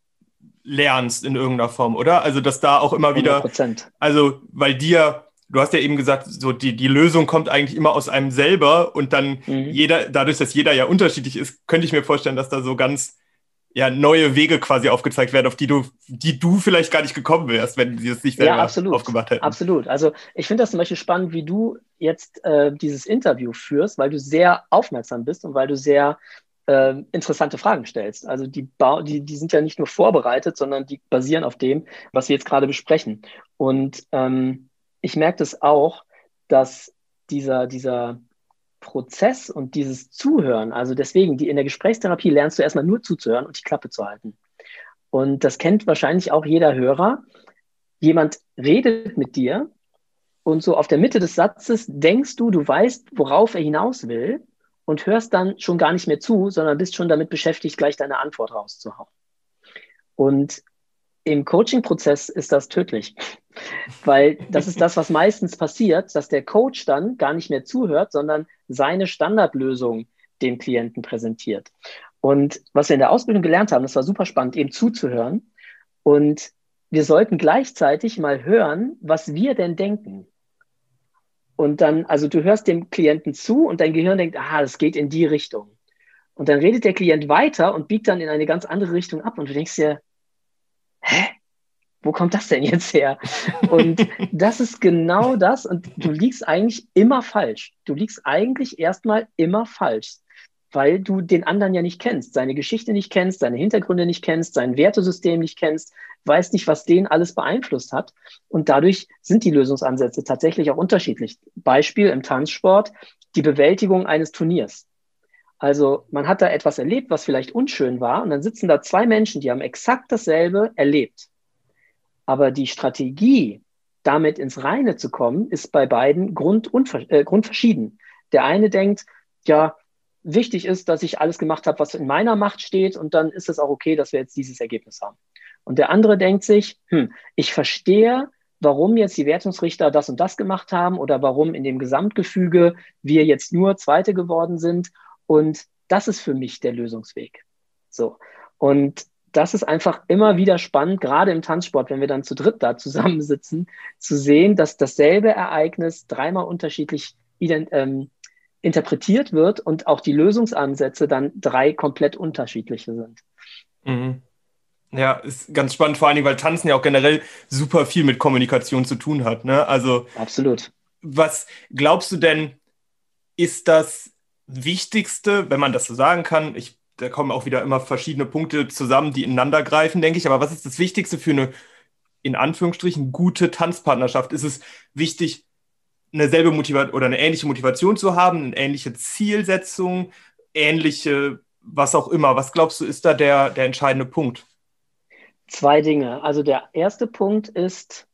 lernst in irgendeiner Form, oder? Also, dass da auch immer wieder, 100%. also, weil dir, du hast ja eben gesagt, so die, die Lösung kommt eigentlich immer aus einem selber und dann mhm. jeder, dadurch, dass jeder ja unterschiedlich ist, könnte ich mir vorstellen, dass da so ganz ja, neue Wege quasi aufgezeigt werden, auf die du, die du vielleicht gar nicht gekommen wärst, wenn sie es nicht selber ja, absolut, aufgemacht hätten. Absolut. Also ich finde das zum Beispiel spannend, wie du jetzt äh, dieses Interview führst, weil du sehr aufmerksam bist und weil du sehr äh, interessante Fragen stellst. Also die, die, die sind ja nicht nur vorbereitet, sondern die basieren auf dem, was wir jetzt gerade besprechen. Und ähm, ich merke das auch, dass dieser, dieser Prozess und dieses Zuhören, also deswegen, die in der Gesprächstherapie lernst du erstmal nur zuzuhören und die Klappe zu halten. Und das kennt wahrscheinlich auch jeder Hörer. Jemand redet mit dir und so auf der Mitte des Satzes denkst du, du weißt, worauf er hinaus will und hörst dann schon gar nicht mehr zu, sondern bist schon damit beschäftigt, gleich deine Antwort rauszuhauen. Und im Coaching-Prozess ist das tödlich, weil das ist das, was meistens passiert, dass der Coach dann gar nicht mehr zuhört, sondern seine Standardlösung dem Klienten präsentiert. Und was wir in der Ausbildung gelernt haben, das war super spannend, eben zuzuhören. Und wir sollten gleichzeitig mal hören, was wir denn denken. Und dann, also du hörst dem Klienten zu und dein Gehirn denkt, ah, das geht in die Richtung. Und dann redet der Klient weiter und biegt dann in eine ganz andere Richtung ab und du denkst dir, hä? Wo kommt das denn jetzt her? Und das ist genau das. Und du liegst eigentlich immer falsch. Du liegst eigentlich erstmal immer falsch, weil du den anderen ja nicht kennst, seine Geschichte nicht kennst, seine Hintergründe nicht kennst, sein Wertesystem nicht kennst, weißt nicht, was den alles beeinflusst hat. Und dadurch sind die Lösungsansätze tatsächlich auch unterschiedlich. Beispiel im Tanzsport, die Bewältigung eines Turniers. Also man hat da etwas erlebt, was vielleicht unschön war, und dann sitzen da zwei Menschen, die haben exakt dasselbe erlebt. Aber die Strategie, damit ins Reine zu kommen, ist bei beiden grund äh, grundverschieden. Der eine denkt, ja, wichtig ist, dass ich alles gemacht habe, was in meiner Macht steht, und dann ist es auch okay, dass wir jetzt dieses Ergebnis haben. Und der andere denkt sich, hm, ich verstehe, warum jetzt die Wertungsrichter das und das gemacht haben oder warum in dem Gesamtgefüge wir jetzt nur Zweite geworden sind und das ist für mich der Lösungsweg. So. Und das ist einfach immer wieder spannend, gerade im Tanzsport, wenn wir dann zu dritt da zusammensitzen, zu sehen, dass dasselbe Ereignis dreimal unterschiedlich ähm, interpretiert wird und auch die Lösungsansätze dann drei komplett unterschiedliche sind. Mhm. Ja, ist ganz spannend, vor allen Dingen, weil Tanzen ja auch generell super viel mit Kommunikation zu tun hat. Ne? Also absolut. Was glaubst du denn, ist das Wichtigste, wenn man das so sagen kann, ich, da kommen auch wieder immer verschiedene Punkte zusammen, die ineinander greifen, denke ich, aber was ist das Wichtigste für eine, in Anführungsstrichen, gute Tanzpartnerschaft? Ist es wichtig, eine selbe Motivation oder eine ähnliche Motivation zu haben, eine ähnliche Zielsetzung, ähnliche, was auch immer. Was glaubst du, ist da der, der entscheidende Punkt? Zwei Dinge. Also der erste Punkt ist,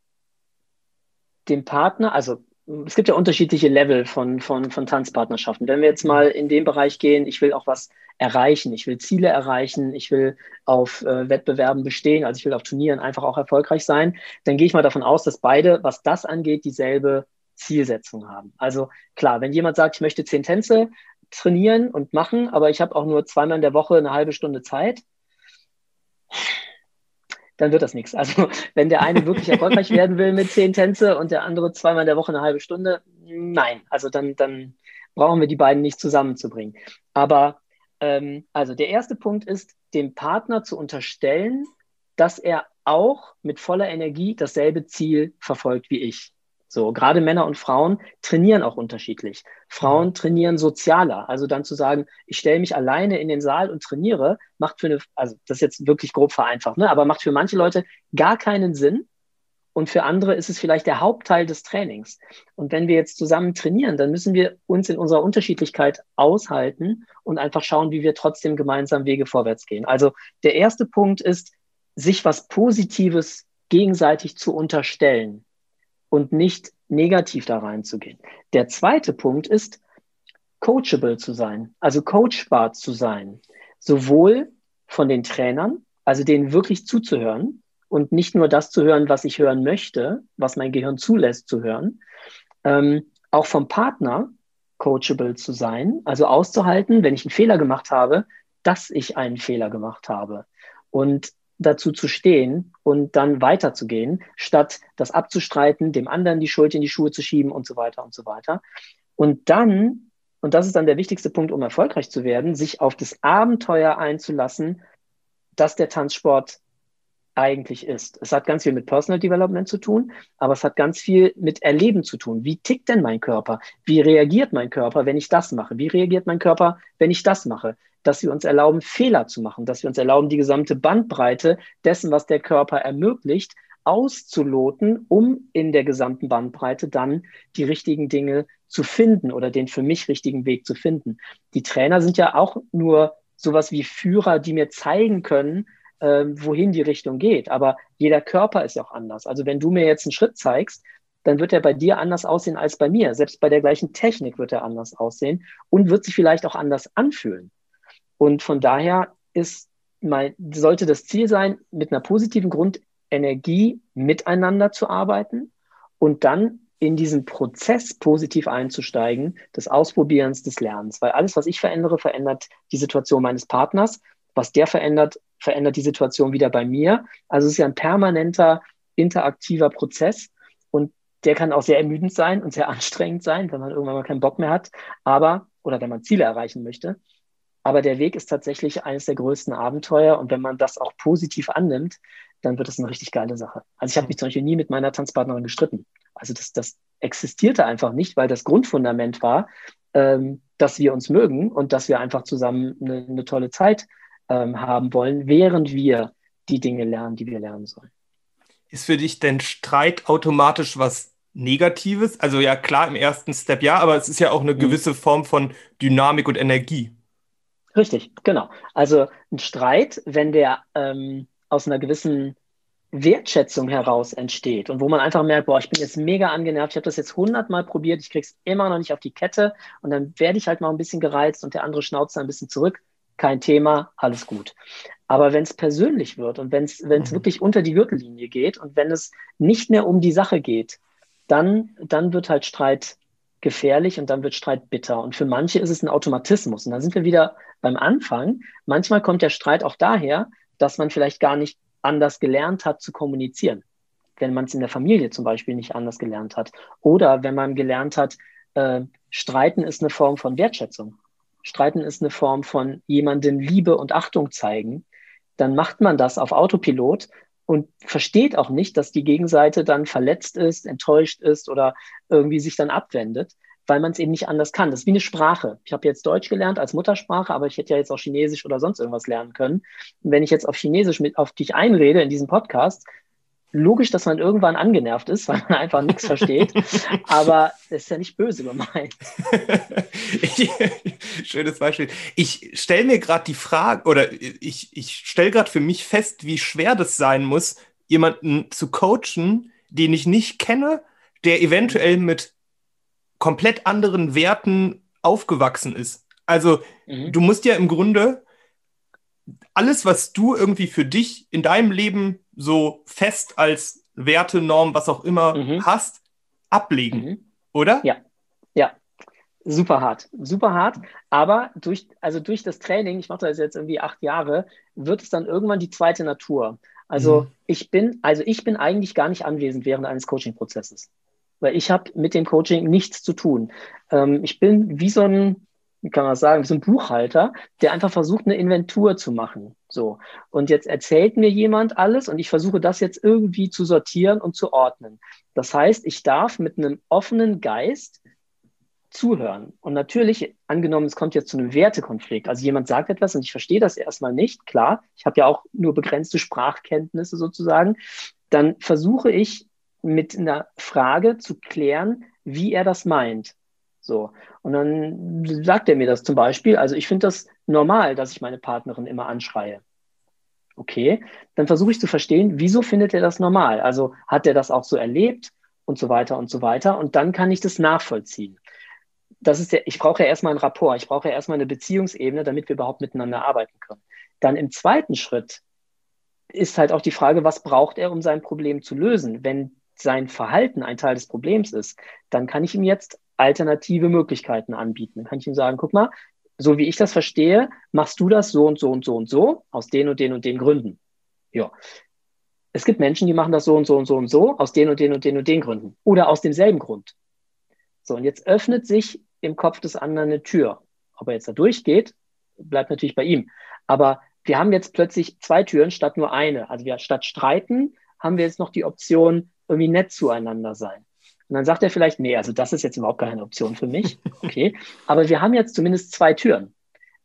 dem Partner, also es gibt ja unterschiedliche Level von, von, von Tanzpartnerschaften. Wenn wir jetzt mal in den Bereich gehen, ich will auch was erreichen, ich will Ziele erreichen, ich will auf äh, Wettbewerben bestehen, also ich will auf Turnieren einfach auch erfolgreich sein, dann gehe ich mal davon aus, dass beide, was das angeht, dieselbe Zielsetzung haben. Also klar, wenn jemand sagt, ich möchte zehn Tänze trainieren und machen, aber ich habe auch nur zweimal in der Woche eine halbe Stunde Zeit, dann wird das nichts. Also wenn der eine wirklich erfolgreich werden will mit zehn Tänze und der andere zweimal in der Woche eine halbe Stunde, nein. Also dann, dann brauchen wir die beiden nicht zusammenzubringen. Aber ähm, also der erste Punkt ist, dem Partner zu unterstellen, dass er auch mit voller Energie dasselbe Ziel verfolgt wie ich. So, gerade Männer und Frauen trainieren auch unterschiedlich. Frauen mhm. trainieren sozialer. Also dann zu sagen, ich stelle mich alleine in den Saal und trainiere, macht für eine, also das ist jetzt wirklich grob vereinfacht, ne? aber macht für manche Leute gar keinen Sinn. Und für andere ist es vielleicht der Hauptteil des Trainings. Und wenn wir jetzt zusammen trainieren, dann müssen wir uns in unserer Unterschiedlichkeit aushalten und einfach schauen, wie wir trotzdem gemeinsam Wege vorwärts gehen. Also der erste Punkt ist, sich was Positives gegenseitig zu unterstellen und nicht negativ da reinzugehen. Der zweite Punkt ist, coachable zu sein, also coachbar zu sein, sowohl von den Trainern, also denen wirklich zuzuhören und nicht nur das zu hören, was ich hören möchte, was mein Gehirn zulässt zu hören, ähm, auch vom Partner coachable zu sein, also auszuhalten, wenn ich einen Fehler gemacht habe, dass ich einen Fehler gemacht habe und dazu zu stehen und dann weiterzugehen, statt das abzustreiten, dem anderen die Schuld in die Schuhe zu schieben und so weiter und so weiter. Und dann, und das ist dann der wichtigste Punkt, um erfolgreich zu werden, sich auf das Abenteuer einzulassen, dass der Tanzsport eigentlich ist. Es hat ganz viel mit Personal Development zu tun, aber es hat ganz viel mit Erleben zu tun. Wie tickt denn mein Körper? Wie reagiert mein Körper, wenn ich das mache? Wie reagiert mein Körper, wenn ich das mache? Dass wir uns erlauben, Fehler zu machen, dass wir uns erlauben, die gesamte Bandbreite dessen, was der Körper ermöglicht, auszuloten, um in der gesamten Bandbreite dann die richtigen Dinge zu finden oder den für mich richtigen Weg zu finden. Die Trainer sind ja auch nur sowas wie Führer, die mir zeigen können, ähm, wohin die Richtung geht. Aber jeder Körper ist ja auch anders. Also wenn du mir jetzt einen Schritt zeigst, dann wird er bei dir anders aussehen als bei mir. Selbst bei der gleichen Technik wird er anders aussehen und wird sich vielleicht auch anders anfühlen. Und von daher ist mein, sollte das Ziel sein, mit einer positiven Grundenergie miteinander zu arbeiten und dann in diesen Prozess positiv einzusteigen, des Ausprobierens, des Lernens. Weil alles, was ich verändere, verändert die Situation meines Partners. Was der verändert, verändert die Situation wieder bei mir. Also es ist ja ein permanenter, interaktiver Prozess und der kann auch sehr ermüdend sein und sehr anstrengend sein, wenn man irgendwann mal keinen Bock mehr hat, aber, oder wenn man Ziele erreichen möchte. Aber der Weg ist tatsächlich eines der größten Abenteuer und wenn man das auch positiv annimmt, dann wird es eine richtig geile Sache. Also ich habe mich zum Beispiel nie mit meiner Tanzpartnerin gestritten. Also das, das existierte einfach nicht, weil das Grundfundament war, ähm, dass wir uns mögen und dass wir einfach zusammen eine, eine tolle Zeit ähm, haben wollen, während wir die Dinge lernen, die wir lernen sollen. Ist für dich denn Streit automatisch was Negatives? Also ja, klar, im ersten Step ja, aber es ist ja auch eine mhm. gewisse Form von Dynamik und Energie. Richtig, genau. Also ein Streit, wenn der ähm, aus einer gewissen Wertschätzung heraus entsteht und wo man einfach merkt, boah, ich bin jetzt mega angenervt, ich habe das jetzt hundertmal probiert, ich krieg's immer noch nicht auf die Kette und dann werde ich halt mal ein bisschen gereizt und der andere schnauzt ein bisschen zurück, kein Thema, alles gut. Aber wenn es persönlich wird und wenn es mhm. wirklich unter die Gürtellinie geht und wenn es nicht mehr um die Sache geht, dann, dann wird halt Streit gefährlich und dann wird Streit bitter. Und für manche ist es ein Automatismus. Und da sind wir wieder beim Anfang. Manchmal kommt der Streit auch daher, dass man vielleicht gar nicht anders gelernt hat zu kommunizieren. Wenn man es in der Familie zum Beispiel nicht anders gelernt hat. Oder wenn man gelernt hat, äh, Streiten ist eine Form von Wertschätzung. Streiten ist eine Form von jemandem Liebe und Achtung zeigen. Dann macht man das auf Autopilot und versteht auch nicht, dass die Gegenseite dann verletzt ist, enttäuscht ist oder irgendwie sich dann abwendet weil man es eben nicht anders kann. Das ist wie eine Sprache. Ich habe jetzt Deutsch gelernt als Muttersprache, aber ich hätte ja jetzt auch Chinesisch oder sonst irgendwas lernen können. Und wenn ich jetzt auf Chinesisch mit auf dich einrede in diesem Podcast, logisch, dass man irgendwann angenervt ist, weil man einfach nichts versteht. Aber das ist ja nicht böse gemeint. Schönes Beispiel. Ich stelle mir gerade die Frage, oder ich, ich stelle gerade für mich fest, wie schwer das sein muss, jemanden zu coachen, den ich nicht kenne, der eventuell mit komplett anderen Werten aufgewachsen ist. Also mhm. du musst ja im Grunde alles, was du irgendwie für dich in deinem Leben so fest als Werte, Norm, was auch immer mhm. hast, ablegen, mhm. oder? Ja, ja. Super hart, super hart. Aber durch, also durch das Training, ich mache das jetzt irgendwie acht Jahre, wird es dann irgendwann die zweite Natur. Also mhm. ich bin, also ich bin eigentlich gar nicht anwesend während eines Coaching-Prozesses weil ich habe mit dem Coaching nichts zu tun. Ähm, ich bin wie so ein, wie kann man das sagen, wie so ein Buchhalter, der einfach versucht, eine Inventur zu machen. So. Und jetzt erzählt mir jemand alles und ich versuche das jetzt irgendwie zu sortieren und zu ordnen. Das heißt, ich darf mit einem offenen Geist zuhören. Und natürlich, angenommen, es kommt jetzt zu einem Wertekonflikt. Also jemand sagt etwas und ich verstehe das erstmal nicht. Klar, ich habe ja auch nur begrenzte Sprachkenntnisse sozusagen. Dann versuche ich mit einer Frage zu klären, wie er das meint. So. Und dann sagt er mir das zum Beispiel. Also ich finde das normal, dass ich meine Partnerin immer anschreie. Okay, dann versuche ich zu verstehen, wieso findet er das normal? Also hat er das auch so erlebt und so weiter und so weiter. Und dann kann ich das nachvollziehen. Das ist der, ich brauche ja erstmal einen Rapport, ich brauche ja erstmal eine Beziehungsebene, damit wir überhaupt miteinander arbeiten können. Dann im zweiten Schritt ist halt auch die Frage, was braucht er, um sein Problem zu lösen? Wenn sein Verhalten ein Teil des Problems ist, dann kann ich ihm jetzt alternative Möglichkeiten anbieten. Dann kann ich ihm sagen, guck mal, so wie ich das verstehe, machst du das so und so und so und so aus den und den und den Gründen. Ja. Es gibt Menschen, die machen das so und so und so und so aus den und den und den und den Gründen oder aus demselben Grund. So, und jetzt öffnet sich im Kopf des anderen eine Tür. Ob er jetzt da durchgeht, bleibt natürlich bei ihm. Aber wir haben jetzt plötzlich zwei Türen statt nur eine. Also wir statt streiten haben wir jetzt noch die Option, irgendwie nett zueinander sein. Und dann sagt er vielleicht, nee, also das ist jetzt überhaupt keine Option für mich. Okay. Aber wir haben jetzt zumindest zwei Türen.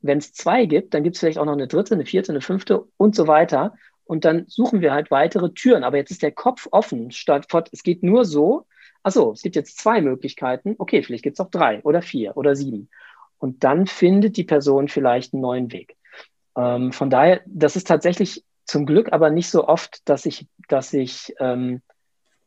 Wenn es zwei gibt, dann gibt es vielleicht auch noch eine dritte, eine vierte, eine fünfte und so weiter. Und dann suchen wir halt weitere Türen. Aber jetzt ist der Kopf offen, statt es geht nur so. Achso, es gibt jetzt zwei Möglichkeiten. Okay, vielleicht gibt es auch drei oder vier oder sieben. Und dann findet die Person vielleicht einen neuen Weg. Ähm, von daher, das ist tatsächlich zum Glück aber nicht so oft, dass ich, dass ich ähm,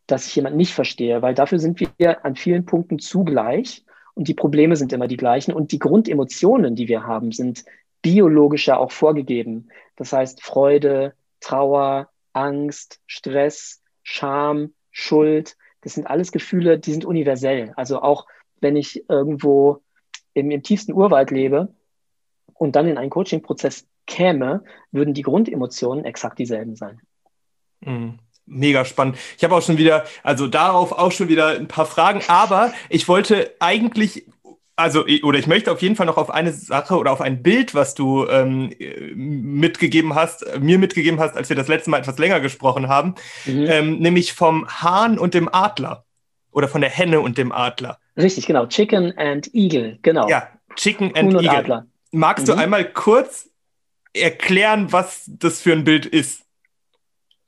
dass ich jemand nicht verstehe, weil dafür sind wir an vielen Punkten zugleich und die Probleme sind immer die gleichen und die Grundemotionen, die wir haben, sind biologisch ja auch vorgegeben. Das heißt Freude, Trauer, Angst, Stress, Scham, Schuld, das sind alles Gefühle, die sind universell. Also auch wenn ich irgendwo im, im tiefsten Urwald lebe und dann in einen Coaching-Prozess käme, würden die Grundemotionen exakt dieselben sein. Mhm. Mega spannend. Ich habe auch schon wieder, also darauf auch schon wieder ein paar Fragen, aber ich wollte eigentlich also, oder ich möchte auf jeden Fall noch auf eine Sache oder auf ein Bild, was du ähm, mitgegeben hast, mir mitgegeben hast, als wir das letzte Mal etwas länger gesprochen haben, mhm. ähm, nämlich vom Hahn und dem Adler oder von der Henne und dem Adler. Richtig, genau. Chicken and Eagle, genau. Ja, Chicken and Eagle. Adler. Magst mhm. du einmal kurz erklären, was das für ein Bild ist?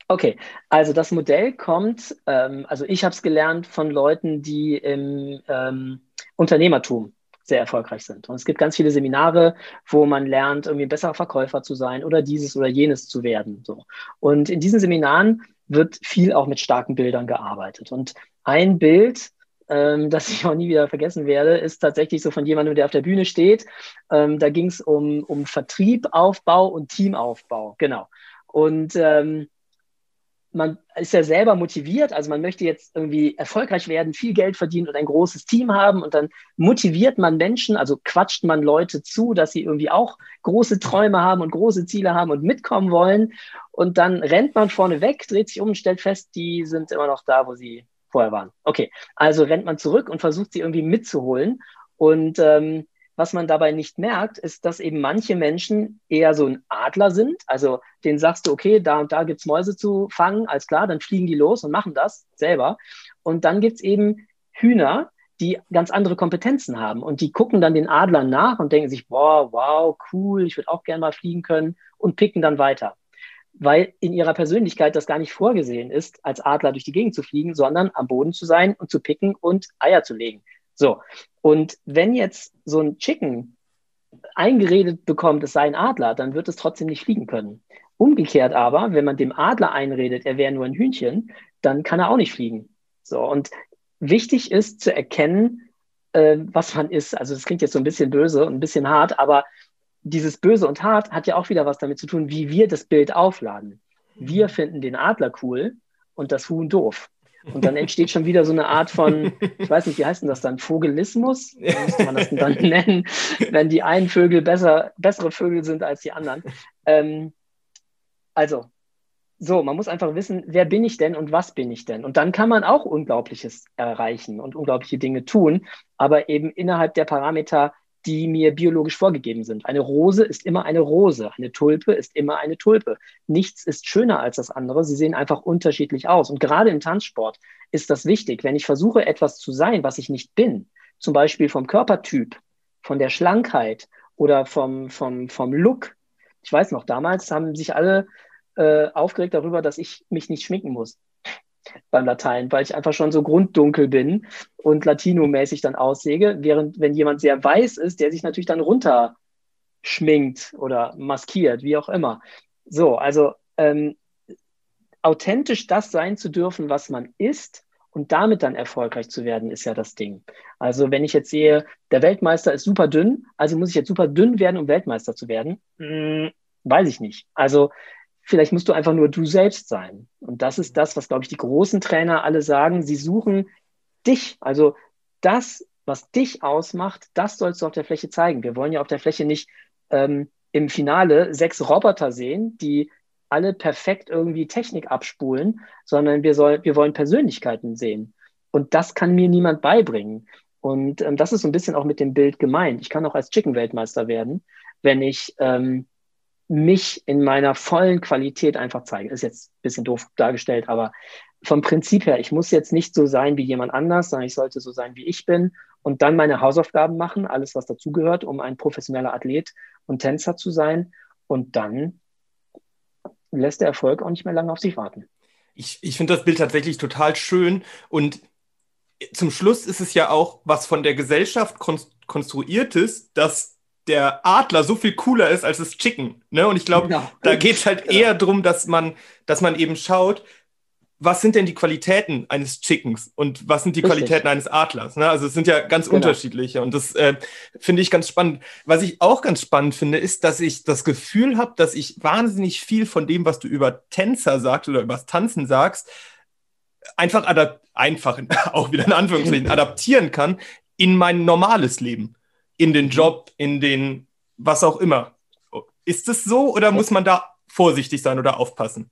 Okay, also das Modell kommt, ähm, also ich habe es gelernt von Leuten, die im ähm, Unternehmertum sehr erfolgreich sind. Und es gibt ganz viele Seminare, wo man lernt, irgendwie ein besserer Verkäufer zu sein oder dieses oder jenes zu werden. So. Und in diesen Seminaren wird viel auch mit starken Bildern gearbeitet. Und ein Bild, ähm, das ich auch nie wieder vergessen werde, ist tatsächlich so von jemandem, der auf der Bühne steht. Ähm, da ging es um, um Vertrieb, und Teamaufbau. Genau. Und ähm, man ist ja selber motiviert, also man möchte jetzt irgendwie erfolgreich werden, viel Geld verdienen und ein großes Team haben. Und dann motiviert man Menschen, also quatscht man Leute zu, dass sie irgendwie auch große Träume haben und große Ziele haben und mitkommen wollen. Und dann rennt man vorne weg, dreht sich um und stellt fest, die sind immer noch da, wo sie vorher waren. Okay, also rennt man zurück und versucht sie irgendwie mitzuholen. Und ähm, was man dabei nicht merkt, ist, dass eben manche Menschen eher so ein Adler sind. Also denen sagst du, okay, da und da gibt es Mäuse zu fangen, alles klar, dann fliegen die los und machen das selber. Und dann gibt es eben Hühner, die ganz andere Kompetenzen haben. Und die gucken dann den Adlern nach und denken sich, boah, wow, cool, ich würde auch gerne mal fliegen können und picken dann weiter. Weil in ihrer Persönlichkeit das gar nicht vorgesehen ist, als Adler durch die Gegend zu fliegen, sondern am Boden zu sein und zu picken und Eier zu legen. So, und wenn jetzt so ein Chicken eingeredet bekommt, es sei ein Adler, dann wird es trotzdem nicht fliegen können. Umgekehrt aber, wenn man dem Adler einredet, er wäre nur ein Hühnchen, dann kann er auch nicht fliegen. So, und wichtig ist zu erkennen, äh, was man ist. Also das klingt jetzt so ein bisschen böse und ein bisschen hart, aber dieses Böse und hart hat ja auch wieder was damit zu tun, wie wir das Bild aufladen. Wir finden den Adler cool und das Huhn doof. Und dann entsteht schon wieder so eine Art von, ich weiß nicht, wie heißt denn das dann, Vogelismus? Wie müsste man das denn dann nennen, wenn die einen Vögel besser, bessere Vögel sind als die anderen. Ähm, also, so, man muss einfach wissen, wer bin ich denn und was bin ich denn? Und dann kann man auch Unglaubliches erreichen und unglaubliche Dinge tun, aber eben innerhalb der Parameter, die mir biologisch vorgegeben sind. Eine Rose ist immer eine Rose, eine Tulpe ist immer eine Tulpe. Nichts ist schöner als das andere. Sie sehen einfach unterschiedlich aus. Und gerade im Tanzsport ist das wichtig. Wenn ich versuche, etwas zu sein, was ich nicht bin, zum Beispiel vom Körpertyp, von der Schlankheit oder vom, vom, vom Look. Ich weiß noch, damals haben sich alle äh, aufgeregt darüber, dass ich mich nicht schminken muss beim Latein, weil ich einfach schon so grunddunkel bin und Latino-mäßig dann aussäge, während wenn jemand sehr weiß ist, der sich natürlich dann runter schminkt oder maskiert, wie auch immer. So, also ähm, authentisch das sein zu dürfen, was man ist und damit dann erfolgreich zu werden, ist ja das Ding. Also wenn ich jetzt sehe, der Weltmeister ist super dünn, also muss ich jetzt super dünn werden, um Weltmeister zu werden, hm, weiß ich nicht. Also Vielleicht musst du einfach nur du selbst sein. Und das ist das, was, glaube ich, die großen Trainer alle sagen. Sie suchen dich. Also das, was dich ausmacht, das sollst du auf der Fläche zeigen. Wir wollen ja auf der Fläche nicht ähm, im Finale sechs Roboter sehen, die alle perfekt irgendwie Technik abspulen, sondern wir, soll, wir wollen Persönlichkeiten sehen. Und das kann mir niemand beibringen. Und ähm, das ist so ein bisschen auch mit dem Bild gemeint. Ich kann auch als Chicken-Weltmeister werden, wenn ich ähm, mich in meiner vollen Qualität einfach zeigen. Ist jetzt ein bisschen doof dargestellt, aber vom Prinzip her, ich muss jetzt nicht so sein wie jemand anders, sondern ich sollte so sein, wie ich bin und dann meine Hausaufgaben machen, alles, was dazugehört, um ein professioneller Athlet und Tänzer zu sein. Und dann lässt der Erfolg auch nicht mehr lange auf sich warten. Ich, ich finde das Bild tatsächlich total schön und zum Schluss ist es ja auch was von der Gesellschaft konstruiertes, dass der Adler so viel cooler ist als das Chicken. Ne? Und ich glaube, genau. da geht es halt genau. eher darum, dass man, dass man eben schaut, was sind denn die Qualitäten eines Chickens und was sind die Richtig. Qualitäten eines Adlers? Ne? Also es sind ja ganz genau. unterschiedliche und das äh, finde ich ganz spannend. Was ich auch ganz spannend finde, ist, dass ich das Gefühl habe, dass ich wahnsinnig viel von dem, was du über Tänzer sagst oder über das Tanzen sagst, einfach, einfach auch wieder in Anführungsstrichen adaptieren kann in mein normales Leben, in den Job, in den was auch immer. Ist es so oder muss man da vorsichtig sein oder aufpassen?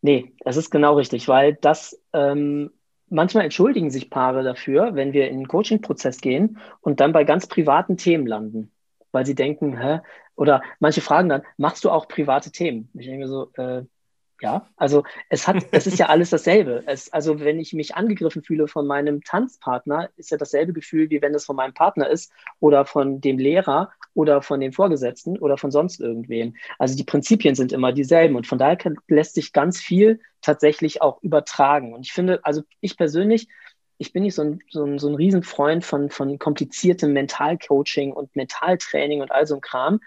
Nee, es ist genau richtig, weil das ähm, manchmal entschuldigen sich Paare dafür, wenn wir in einen Coaching-Prozess gehen und dann bei ganz privaten Themen landen, weil sie denken, hä? Oder manche fragen dann, machst du auch private Themen? Ich denke so, äh, ja, also es hat, es ist ja alles dasselbe. Es, also wenn ich mich angegriffen fühle von meinem Tanzpartner, ist ja dasselbe Gefühl, wie wenn es von meinem Partner ist oder von dem Lehrer oder von dem Vorgesetzten oder von sonst irgendwem. Also die Prinzipien sind immer dieselben und von daher kann, lässt sich ganz viel tatsächlich auch übertragen. Und ich finde, also ich persönlich, ich bin nicht so ein, so ein, so ein Riesenfreund von, von kompliziertem Mentalcoaching und Mentaltraining und all so ein Kram,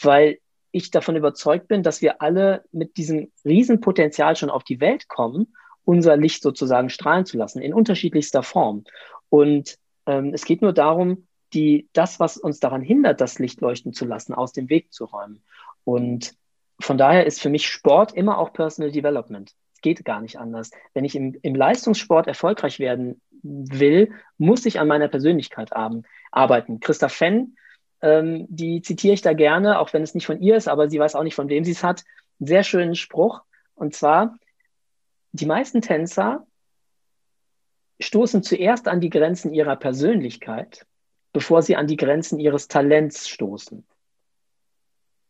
weil ich davon überzeugt bin, dass wir alle mit diesem Riesenpotenzial schon auf die Welt kommen, unser Licht sozusagen strahlen zu lassen, in unterschiedlichster Form. Und ähm, es geht nur darum, die, das, was uns daran hindert, das Licht leuchten zu lassen, aus dem Weg zu räumen. Und von daher ist für mich Sport immer auch Personal Development. Es geht gar nicht anders. Wenn ich im, im Leistungssport erfolgreich werden will, muss ich an meiner Persönlichkeit arbeiten. Christa Fenn ähm, die zitiere ich da gerne, auch wenn es nicht von ihr ist, aber sie weiß auch nicht, von wem sie es hat. Einen sehr schönen Spruch. Und zwar, die meisten Tänzer stoßen zuerst an die Grenzen ihrer Persönlichkeit, bevor sie an die Grenzen ihres Talents stoßen.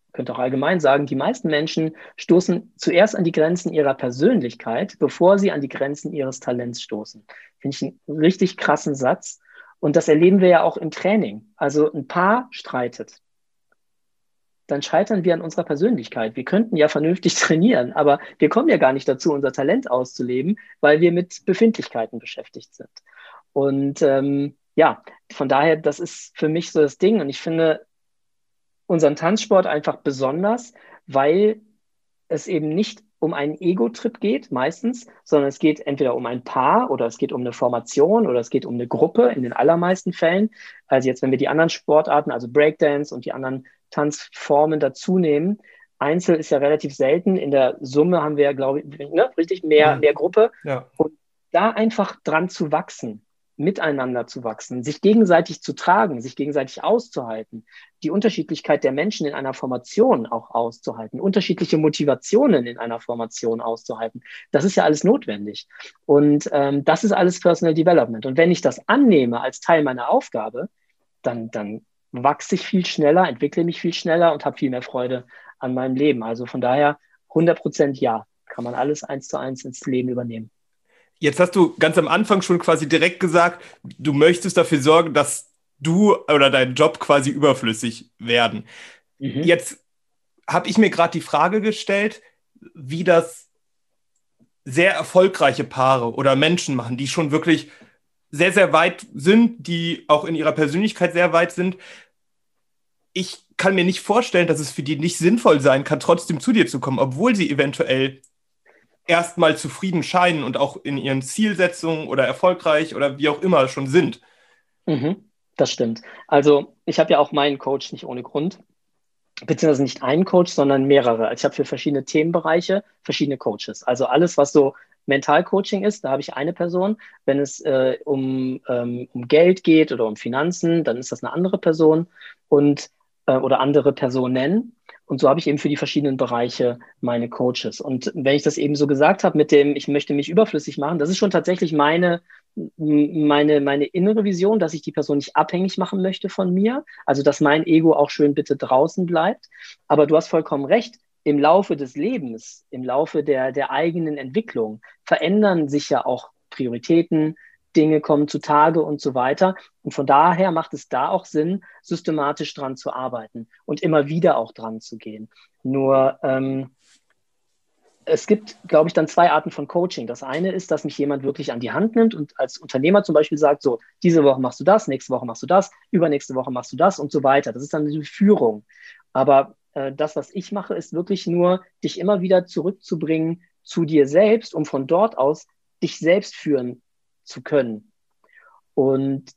Ich könnte auch allgemein sagen, die meisten Menschen stoßen zuerst an die Grenzen ihrer Persönlichkeit, bevor sie an die Grenzen ihres Talents stoßen. Finde ich einen richtig krassen Satz. Und das erleben wir ja auch im Training. Also ein Paar streitet. Dann scheitern wir an unserer Persönlichkeit. Wir könnten ja vernünftig trainieren, aber wir kommen ja gar nicht dazu, unser Talent auszuleben, weil wir mit Befindlichkeiten beschäftigt sind. Und ähm, ja, von daher, das ist für mich so das Ding. Und ich finde unseren Tanzsport einfach besonders, weil es eben nicht um einen Ego-Trip geht, meistens, sondern es geht entweder um ein Paar oder es geht um eine Formation oder es geht um eine Gruppe in den allermeisten Fällen. Also jetzt, wenn wir die anderen Sportarten, also Breakdance und die anderen Tanzformen dazu nehmen, Einzel ist ja relativ selten. In der Summe haben wir, glaube ich, ne, richtig mehr, mehr Gruppe. Ja. Und da einfach dran zu wachsen miteinander zu wachsen, sich gegenseitig zu tragen, sich gegenseitig auszuhalten, die Unterschiedlichkeit der Menschen in einer Formation auch auszuhalten, unterschiedliche Motivationen in einer Formation auszuhalten. Das ist ja alles notwendig. Und ähm, das ist alles Personal Development. Und wenn ich das annehme als Teil meiner Aufgabe, dann, dann wachse ich viel schneller, entwickle mich viel schneller und habe viel mehr Freude an meinem Leben. Also von daher 100 Prozent ja, kann man alles eins zu eins ins Leben übernehmen. Jetzt hast du ganz am Anfang schon quasi direkt gesagt, du möchtest dafür sorgen, dass du oder dein Job quasi überflüssig werden. Mhm. Jetzt habe ich mir gerade die Frage gestellt, wie das sehr erfolgreiche Paare oder Menschen machen, die schon wirklich sehr, sehr weit sind, die auch in ihrer Persönlichkeit sehr weit sind. Ich kann mir nicht vorstellen, dass es für die nicht sinnvoll sein kann, trotzdem zu dir zu kommen, obwohl sie eventuell erstmal zufrieden scheinen und auch in ihren Zielsetzungen oder erfolgreich oder wie auch immer schon sind. Mhm, das stimmt. Also ich habe ja auch meinen Coach nicht ohne Grund, beziehungsweise nicht einen Coach, sondern mehrere. Also ich habe für verschiedene Themenbereiche verschiedene Coaches. Also alles, was so Mentalcoaching ist, da habe ich eine Person. Wenn es äh, um, ähm, um Geld geht oder um Finanzen, dann ist das eine andere Person und äh, oder andere Personen. Und so habe ich eben für die verschiedenen Bereiche meine Coaches. Und wenn ich das eben so gesagt habe mit dem, ich möchte mich überflüssig machen, das ist schon tatsächlich meine, meine, meine innere Vision, dass ich die Person nicht abhängig machen möchte von mir. Also, dass mein Ego auch schön bitte draußen bleibt. Aber du hast vollkommen recht. Im Laufe des Lebens, im Laufe der, der eigenen Entwicklung verändern sich ja auch Prioritäten, Dinge kommen zutage und so weiter. Und von daher macht es da auch Sinn, systematisch dran zu arbeiten und immer wieder auch dran zu gehen. Nur ähm, es gibt, glaube ich, dann zwei Arten von Coaching. Das eine ist, dass mich jemand wirklich an die Hand nimmt und als Unternehmer zum Beispiel sagt, so, diese Woche machst du das, nächste Woche machst du das, übernächste Woche machst du das und so weiter. Das ist dann die Führung. Aber äh, das, was ich mache, ist wirklich nur, dich immer wieder zurückzubringen zu dir selbst, um von dort aus dich selbst führen zu können. Und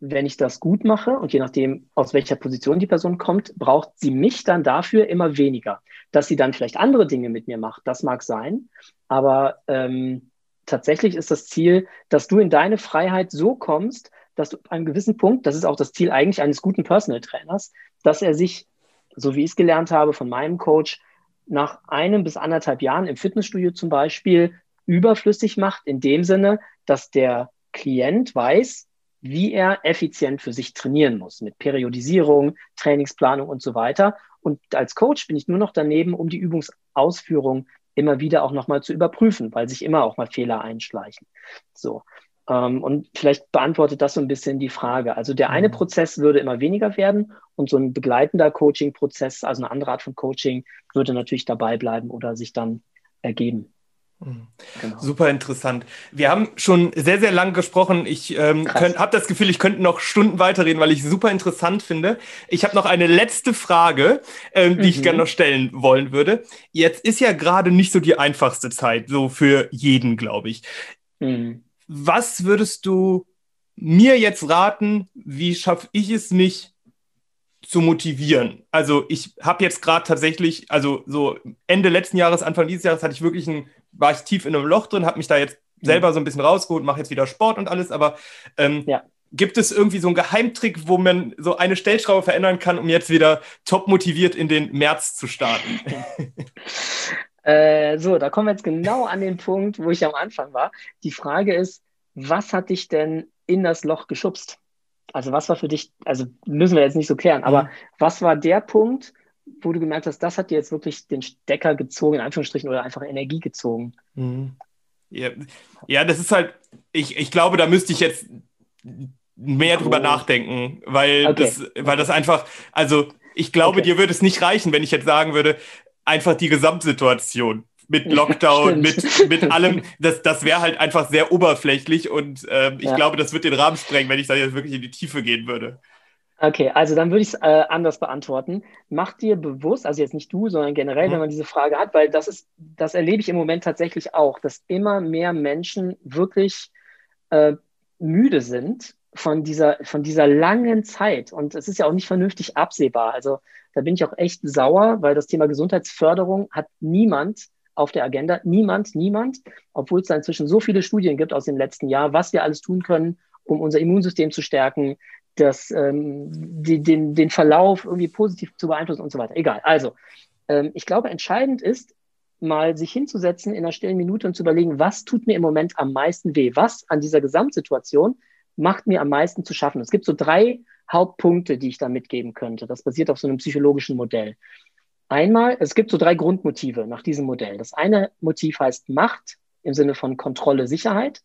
wenn ich das gut mache und je nachdem, aus welcher Position die Person kommt, braucht sie mich dann dafür immer weniger. Dass sie dann vielleicht andere Dinge mit mir macht, das mag sein, aber ähm, tatsächlich ist das Ziel, dass du in deine Freiheit so kommst, dass du an einem gewissen Punkt, das ist auch das Ziel eigentlich eines guten Personal Trainers, dass er sich, so wie ich es gelernt habe von meinem Coach, nach einem bis anderthalb Jahren im Fitnessstudio zum Beispiel überflüssig macht, in dem Sinne, dass der Klient weiß, wie er effizient für sich trainieren muss, mit Periodisierung, Trainingsplanung und so weiter. Und als Coach bin ich nur noch daneben, um die Übungsausführung immer wieder auch nochmal zu überprüfen, weil sich immer auch mal Fehler einschleichen. So. Ähm, und vielleicht beantwortet das so ein bisschen die Frage. Also der eine mhm. Prozess würde immer weniger werden und so ein begleitender Coaching-Prozess, also eine andere Art von Coaching, würde natürlich dabei bleiben oder sich dann ergeben. Genau. Super interessant. Wir haben schon sehr, sehr lang gesprochen. Ich ähm, habe das Gefühl, ich könnte noch Stunden weiterreden, weil ich super interessant finde. Ich habe noch eine letzte Frage, ähm, die mhm. ich gerne noch stellen wollen würde. Jetzt ist ja gerade nicht so die einfachste Zeit, so für jeden, glaube ich. Mhm. Was würdest du mir jetzt raten? Wie schaffe ich es nicht, zu motivieren. Also ich habe jetzt gerade tatsächlich, also so Ende letzten Jahres, Anfang dieses Jahres hatte ich wirklich ein, war ich tief in einem Loch drin, habe mich da jetzt mhm. selber so ein bisschen rausgeholt, mache jetzt wieder Sport und alles, aber ähm, ja. gibt es irgendwie so einen Geheimtrick, wo man so eine Stellschraube verändern kann, um jetzt wieder top motiviert in den März zu starten? äh, so, da kommen wir jetzt genau an den Punkt, wo ich am Anfang war. Die Frage ist, was hat dich denn in das Loch geschubst? Also was war für dich, also müssen wir jetzt nicht so klären, aber mhm. was war der Punkt, wo du gemerkt hast, das hat dir jetzt wirklich den Stecker gezogen, in Anführungsstrichen, oder einfach Energie gezogen? Mhm. Ja, ja, das ist halt, ich, ich glaube, da müsste ich jetzt mehr drüber oh. nachdenken, weil, okay. das, weil das einfach, also ich glaube, okay. dir würde es nicht reichen, wenn ich jetzt sagen würde, einfach die Gesamtsituation mit Lockdown, mit, mit allem. Das, das wäre halt einfach sehr oberflächlich und äh, ich ja. glaube, das wird den Rahmen sprengen, wenn ich da jetzt wirklich in die Tiefe gehen würde. Okay, also dann würde ich es äh, anders beantworten. Mach dir bewusst, also jetzt nicht du, sondern generell, mhm. wenn man diese Frage hat, weil das ist, das erlebe ich im Moment tatsächlich auch, dass immer mehr Menschen wirklich äh, müde sind von dieser, von dieser langen Zeit. Und es ist ja auch nicht vernünftig absehbar. Also da bin ich auch echt sauer, weil das Thema Gesundheitsförderung hat niemand auf der Agenda. Niemand, niemand, obwohl es da inzwischen so viele Studien gibt aus dem letzten Jahr, was wir alles tun können, um unser Immunsystem zu stärken, das, ähm, die, den, den Verlauf irgendwie positiv zu beeinflussen und so weiter. Egal. Also, ähm, ich glaube, entscheidend ist, mal sich hinzusetzen in einer stillen Minute und zu überlegen, was tut mir im Moment am meisten weh? Was an dieser Gesamtsituation macht mir am meisten zu schaffen? Es gibt so drei Hauptpunkte, die ich da mitgeben könnte. Das basiert auf so einem psychologischen Modell. Einmal, es gibt so drei Grundmotive nach diesem Modell. Das eine Motiv heißt Macht im Sinne von Kontrolle, Sicherheit.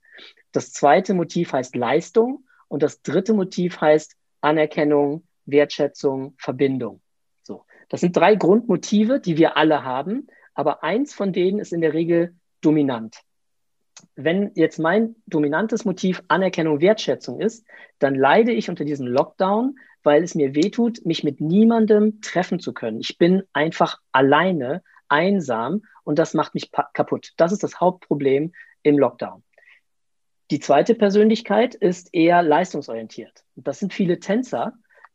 Das zweite Motiv heißt Leistung. Und das dritte Motiv heißt Anerkennung, Wertschätzung, Verbindung. So. Das sind drei Grundmotive, die wir alle haben. Aber eins von denen ist in der Regel dominant. Wenn jetzt mein dominantes Motiv Anerkennung, Wertschätzung ist, dann leide ich unter diesem Lockdown, weil es mir wehtut, mich mit niemandem treffen zu können. Ich bin einfach alleine, einsam und das macht mich kaputt. Das ist das Hauptproblem im Lockdown. Die zweite Persönlichkeit ist eher leistungsorientiert. Das sind viele Tänzer,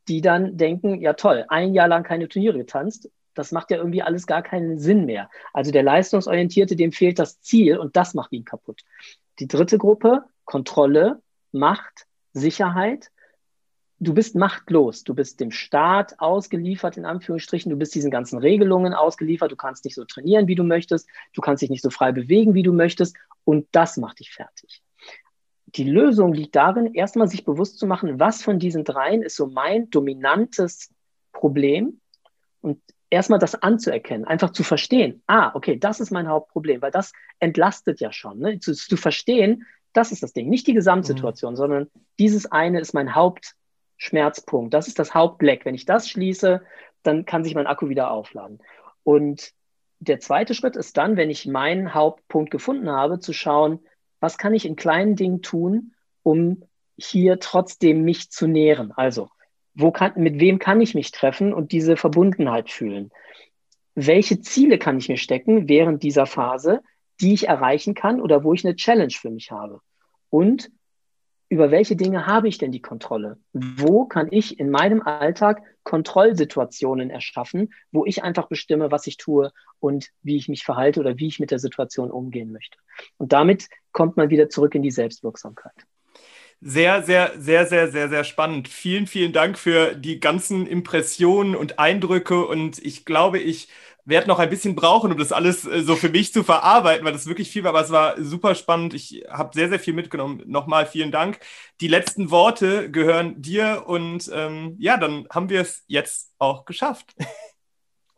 die dann denken, ja toll, ein Jahr lang keine Turniere getanzt, das macht ja irgendwie alles gar keinen Sinn mehr. Also der Leistungsorientierte, dem fehlt das Ziel und das macht ihn kaputt. Die dritte Gruppe, Kontrolle, Macht, Sicherheit du bist machtlos. Du bist dem Staat ausgeliefert, in Anführungsstrichen. Du bist diesen ganzen Regelungen ausgeliefert. Du kannst nicht so trainieren, wie du möchtest. Du kannst dich nicht so frei bewegen, wie du möchtest. Und das macht dich fertig. Die Lösung liegt darin, erstmal sich bewusst zu machen, was von diesen dreien ist so mein dominantes Problem und erstmal das anzuerkennen, einfach zu verstehen, ah, okay, das ist mein Hauptproblem, weil das entlastet ja schon. Ne? Zu, zu verstehen, das ist das Ding, nicht die Gesamtsituation, mhm. sondern dieses eine ist mein Hauptproblem. Schmerzpunkt. Das ist das Hauptleck. Wenn ich das schließe, dann kann sich mein Akku wieder aufladen. Und der zweite Schritt ist dann, wenn ich meinen Hauptpunkt gefunden habe, zu schauen, was kann ich in kleinen Dingen tun, um hier trotzdem mich zu nähren. Also, wo kann, mit wem kann ich mich treffen und diese Verbundenheit fühlen? Welche Ziele kann ich mir stecken während dieser Phase, die ich erreichen kann oder wo ich eine Challenge für mich habe. Und über welche Dinge habe ich denn die Kontrolle? Wo kann ich in meinem Alltag Kontrollsituationen erschaffen, wo ich einfach bestimme, was ich tue und wie ich mich verhalte oder wie ich mit der Situation umgehen möchte? Und damit kommt man wieder zurück in die Selbstwirksamkeit. Sehr, sehr, sehr, sehr, sehr, sehr spannend. Vielen, vielen Dank für die ganzen Impressionen und Eindrücke. Und ich glaube, ich werde noch ein bisschen brauchen, um das alles äh, so für mich zu verarbeiten, weil das wirklich viel war, aber es war super spannend. Ich habe sehr, sehr viel mitgenommen. Nochmal vielen Dank. Die letzten Worte gehören dir und ähm, ja, dann haben wir es jetzt auch geschafft.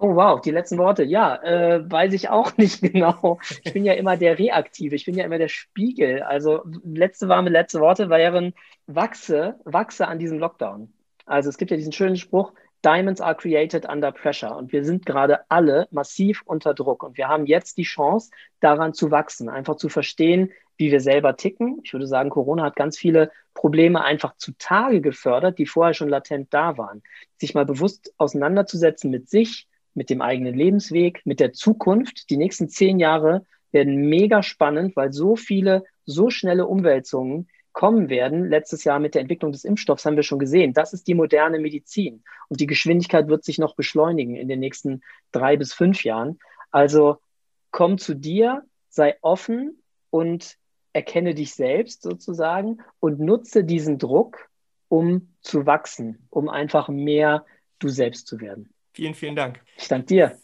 Oh wow, die letzten Worte. Ja, äh, weiß ich auch nicht genau. Ich bin ja immer der Reaktive, ich bin ja immer der Spiegel. Also letzte warme letzte Worte wären wachse, wachse an diesem Lockdown. Also es gibt ja diesen schönen Spruch, Diamonds are created under pressure. Und wir sind gerade alle massiv unter Druck. Und wir haben jetzt die Chance, daran zu wachsen, einfach zu verstehen, wie wir selber ticken. Ich würde sagen, Corona hat ganz viele Probleme einfach zutage gefördert, die vorher schon latent da waren. Sich mal bewusst auseinanderzusetzen mit sich, mit dem eigenen Lebensweg, mit der Zukunft. Die nächsten zehn Jahre werden mega spannend, weil so viele, so schnelle Umwälzungen kommen werden. Letztes Jahr mit der Entwicklung des Impfstoffs haben wir schon gesehen. Das ist die moderne Medizin. Und die Geschwindigkeit wird sich noch beschleunigen in den nächsten drei bis fünf Jahren. Also komm zu dir, sei offen und erkenne dich selbst sozusagen und nutze diesen Druck, um zu wachsen, um einfach mehr du selbst zu werden. Vielen, vielen Dank. Ich danke dir.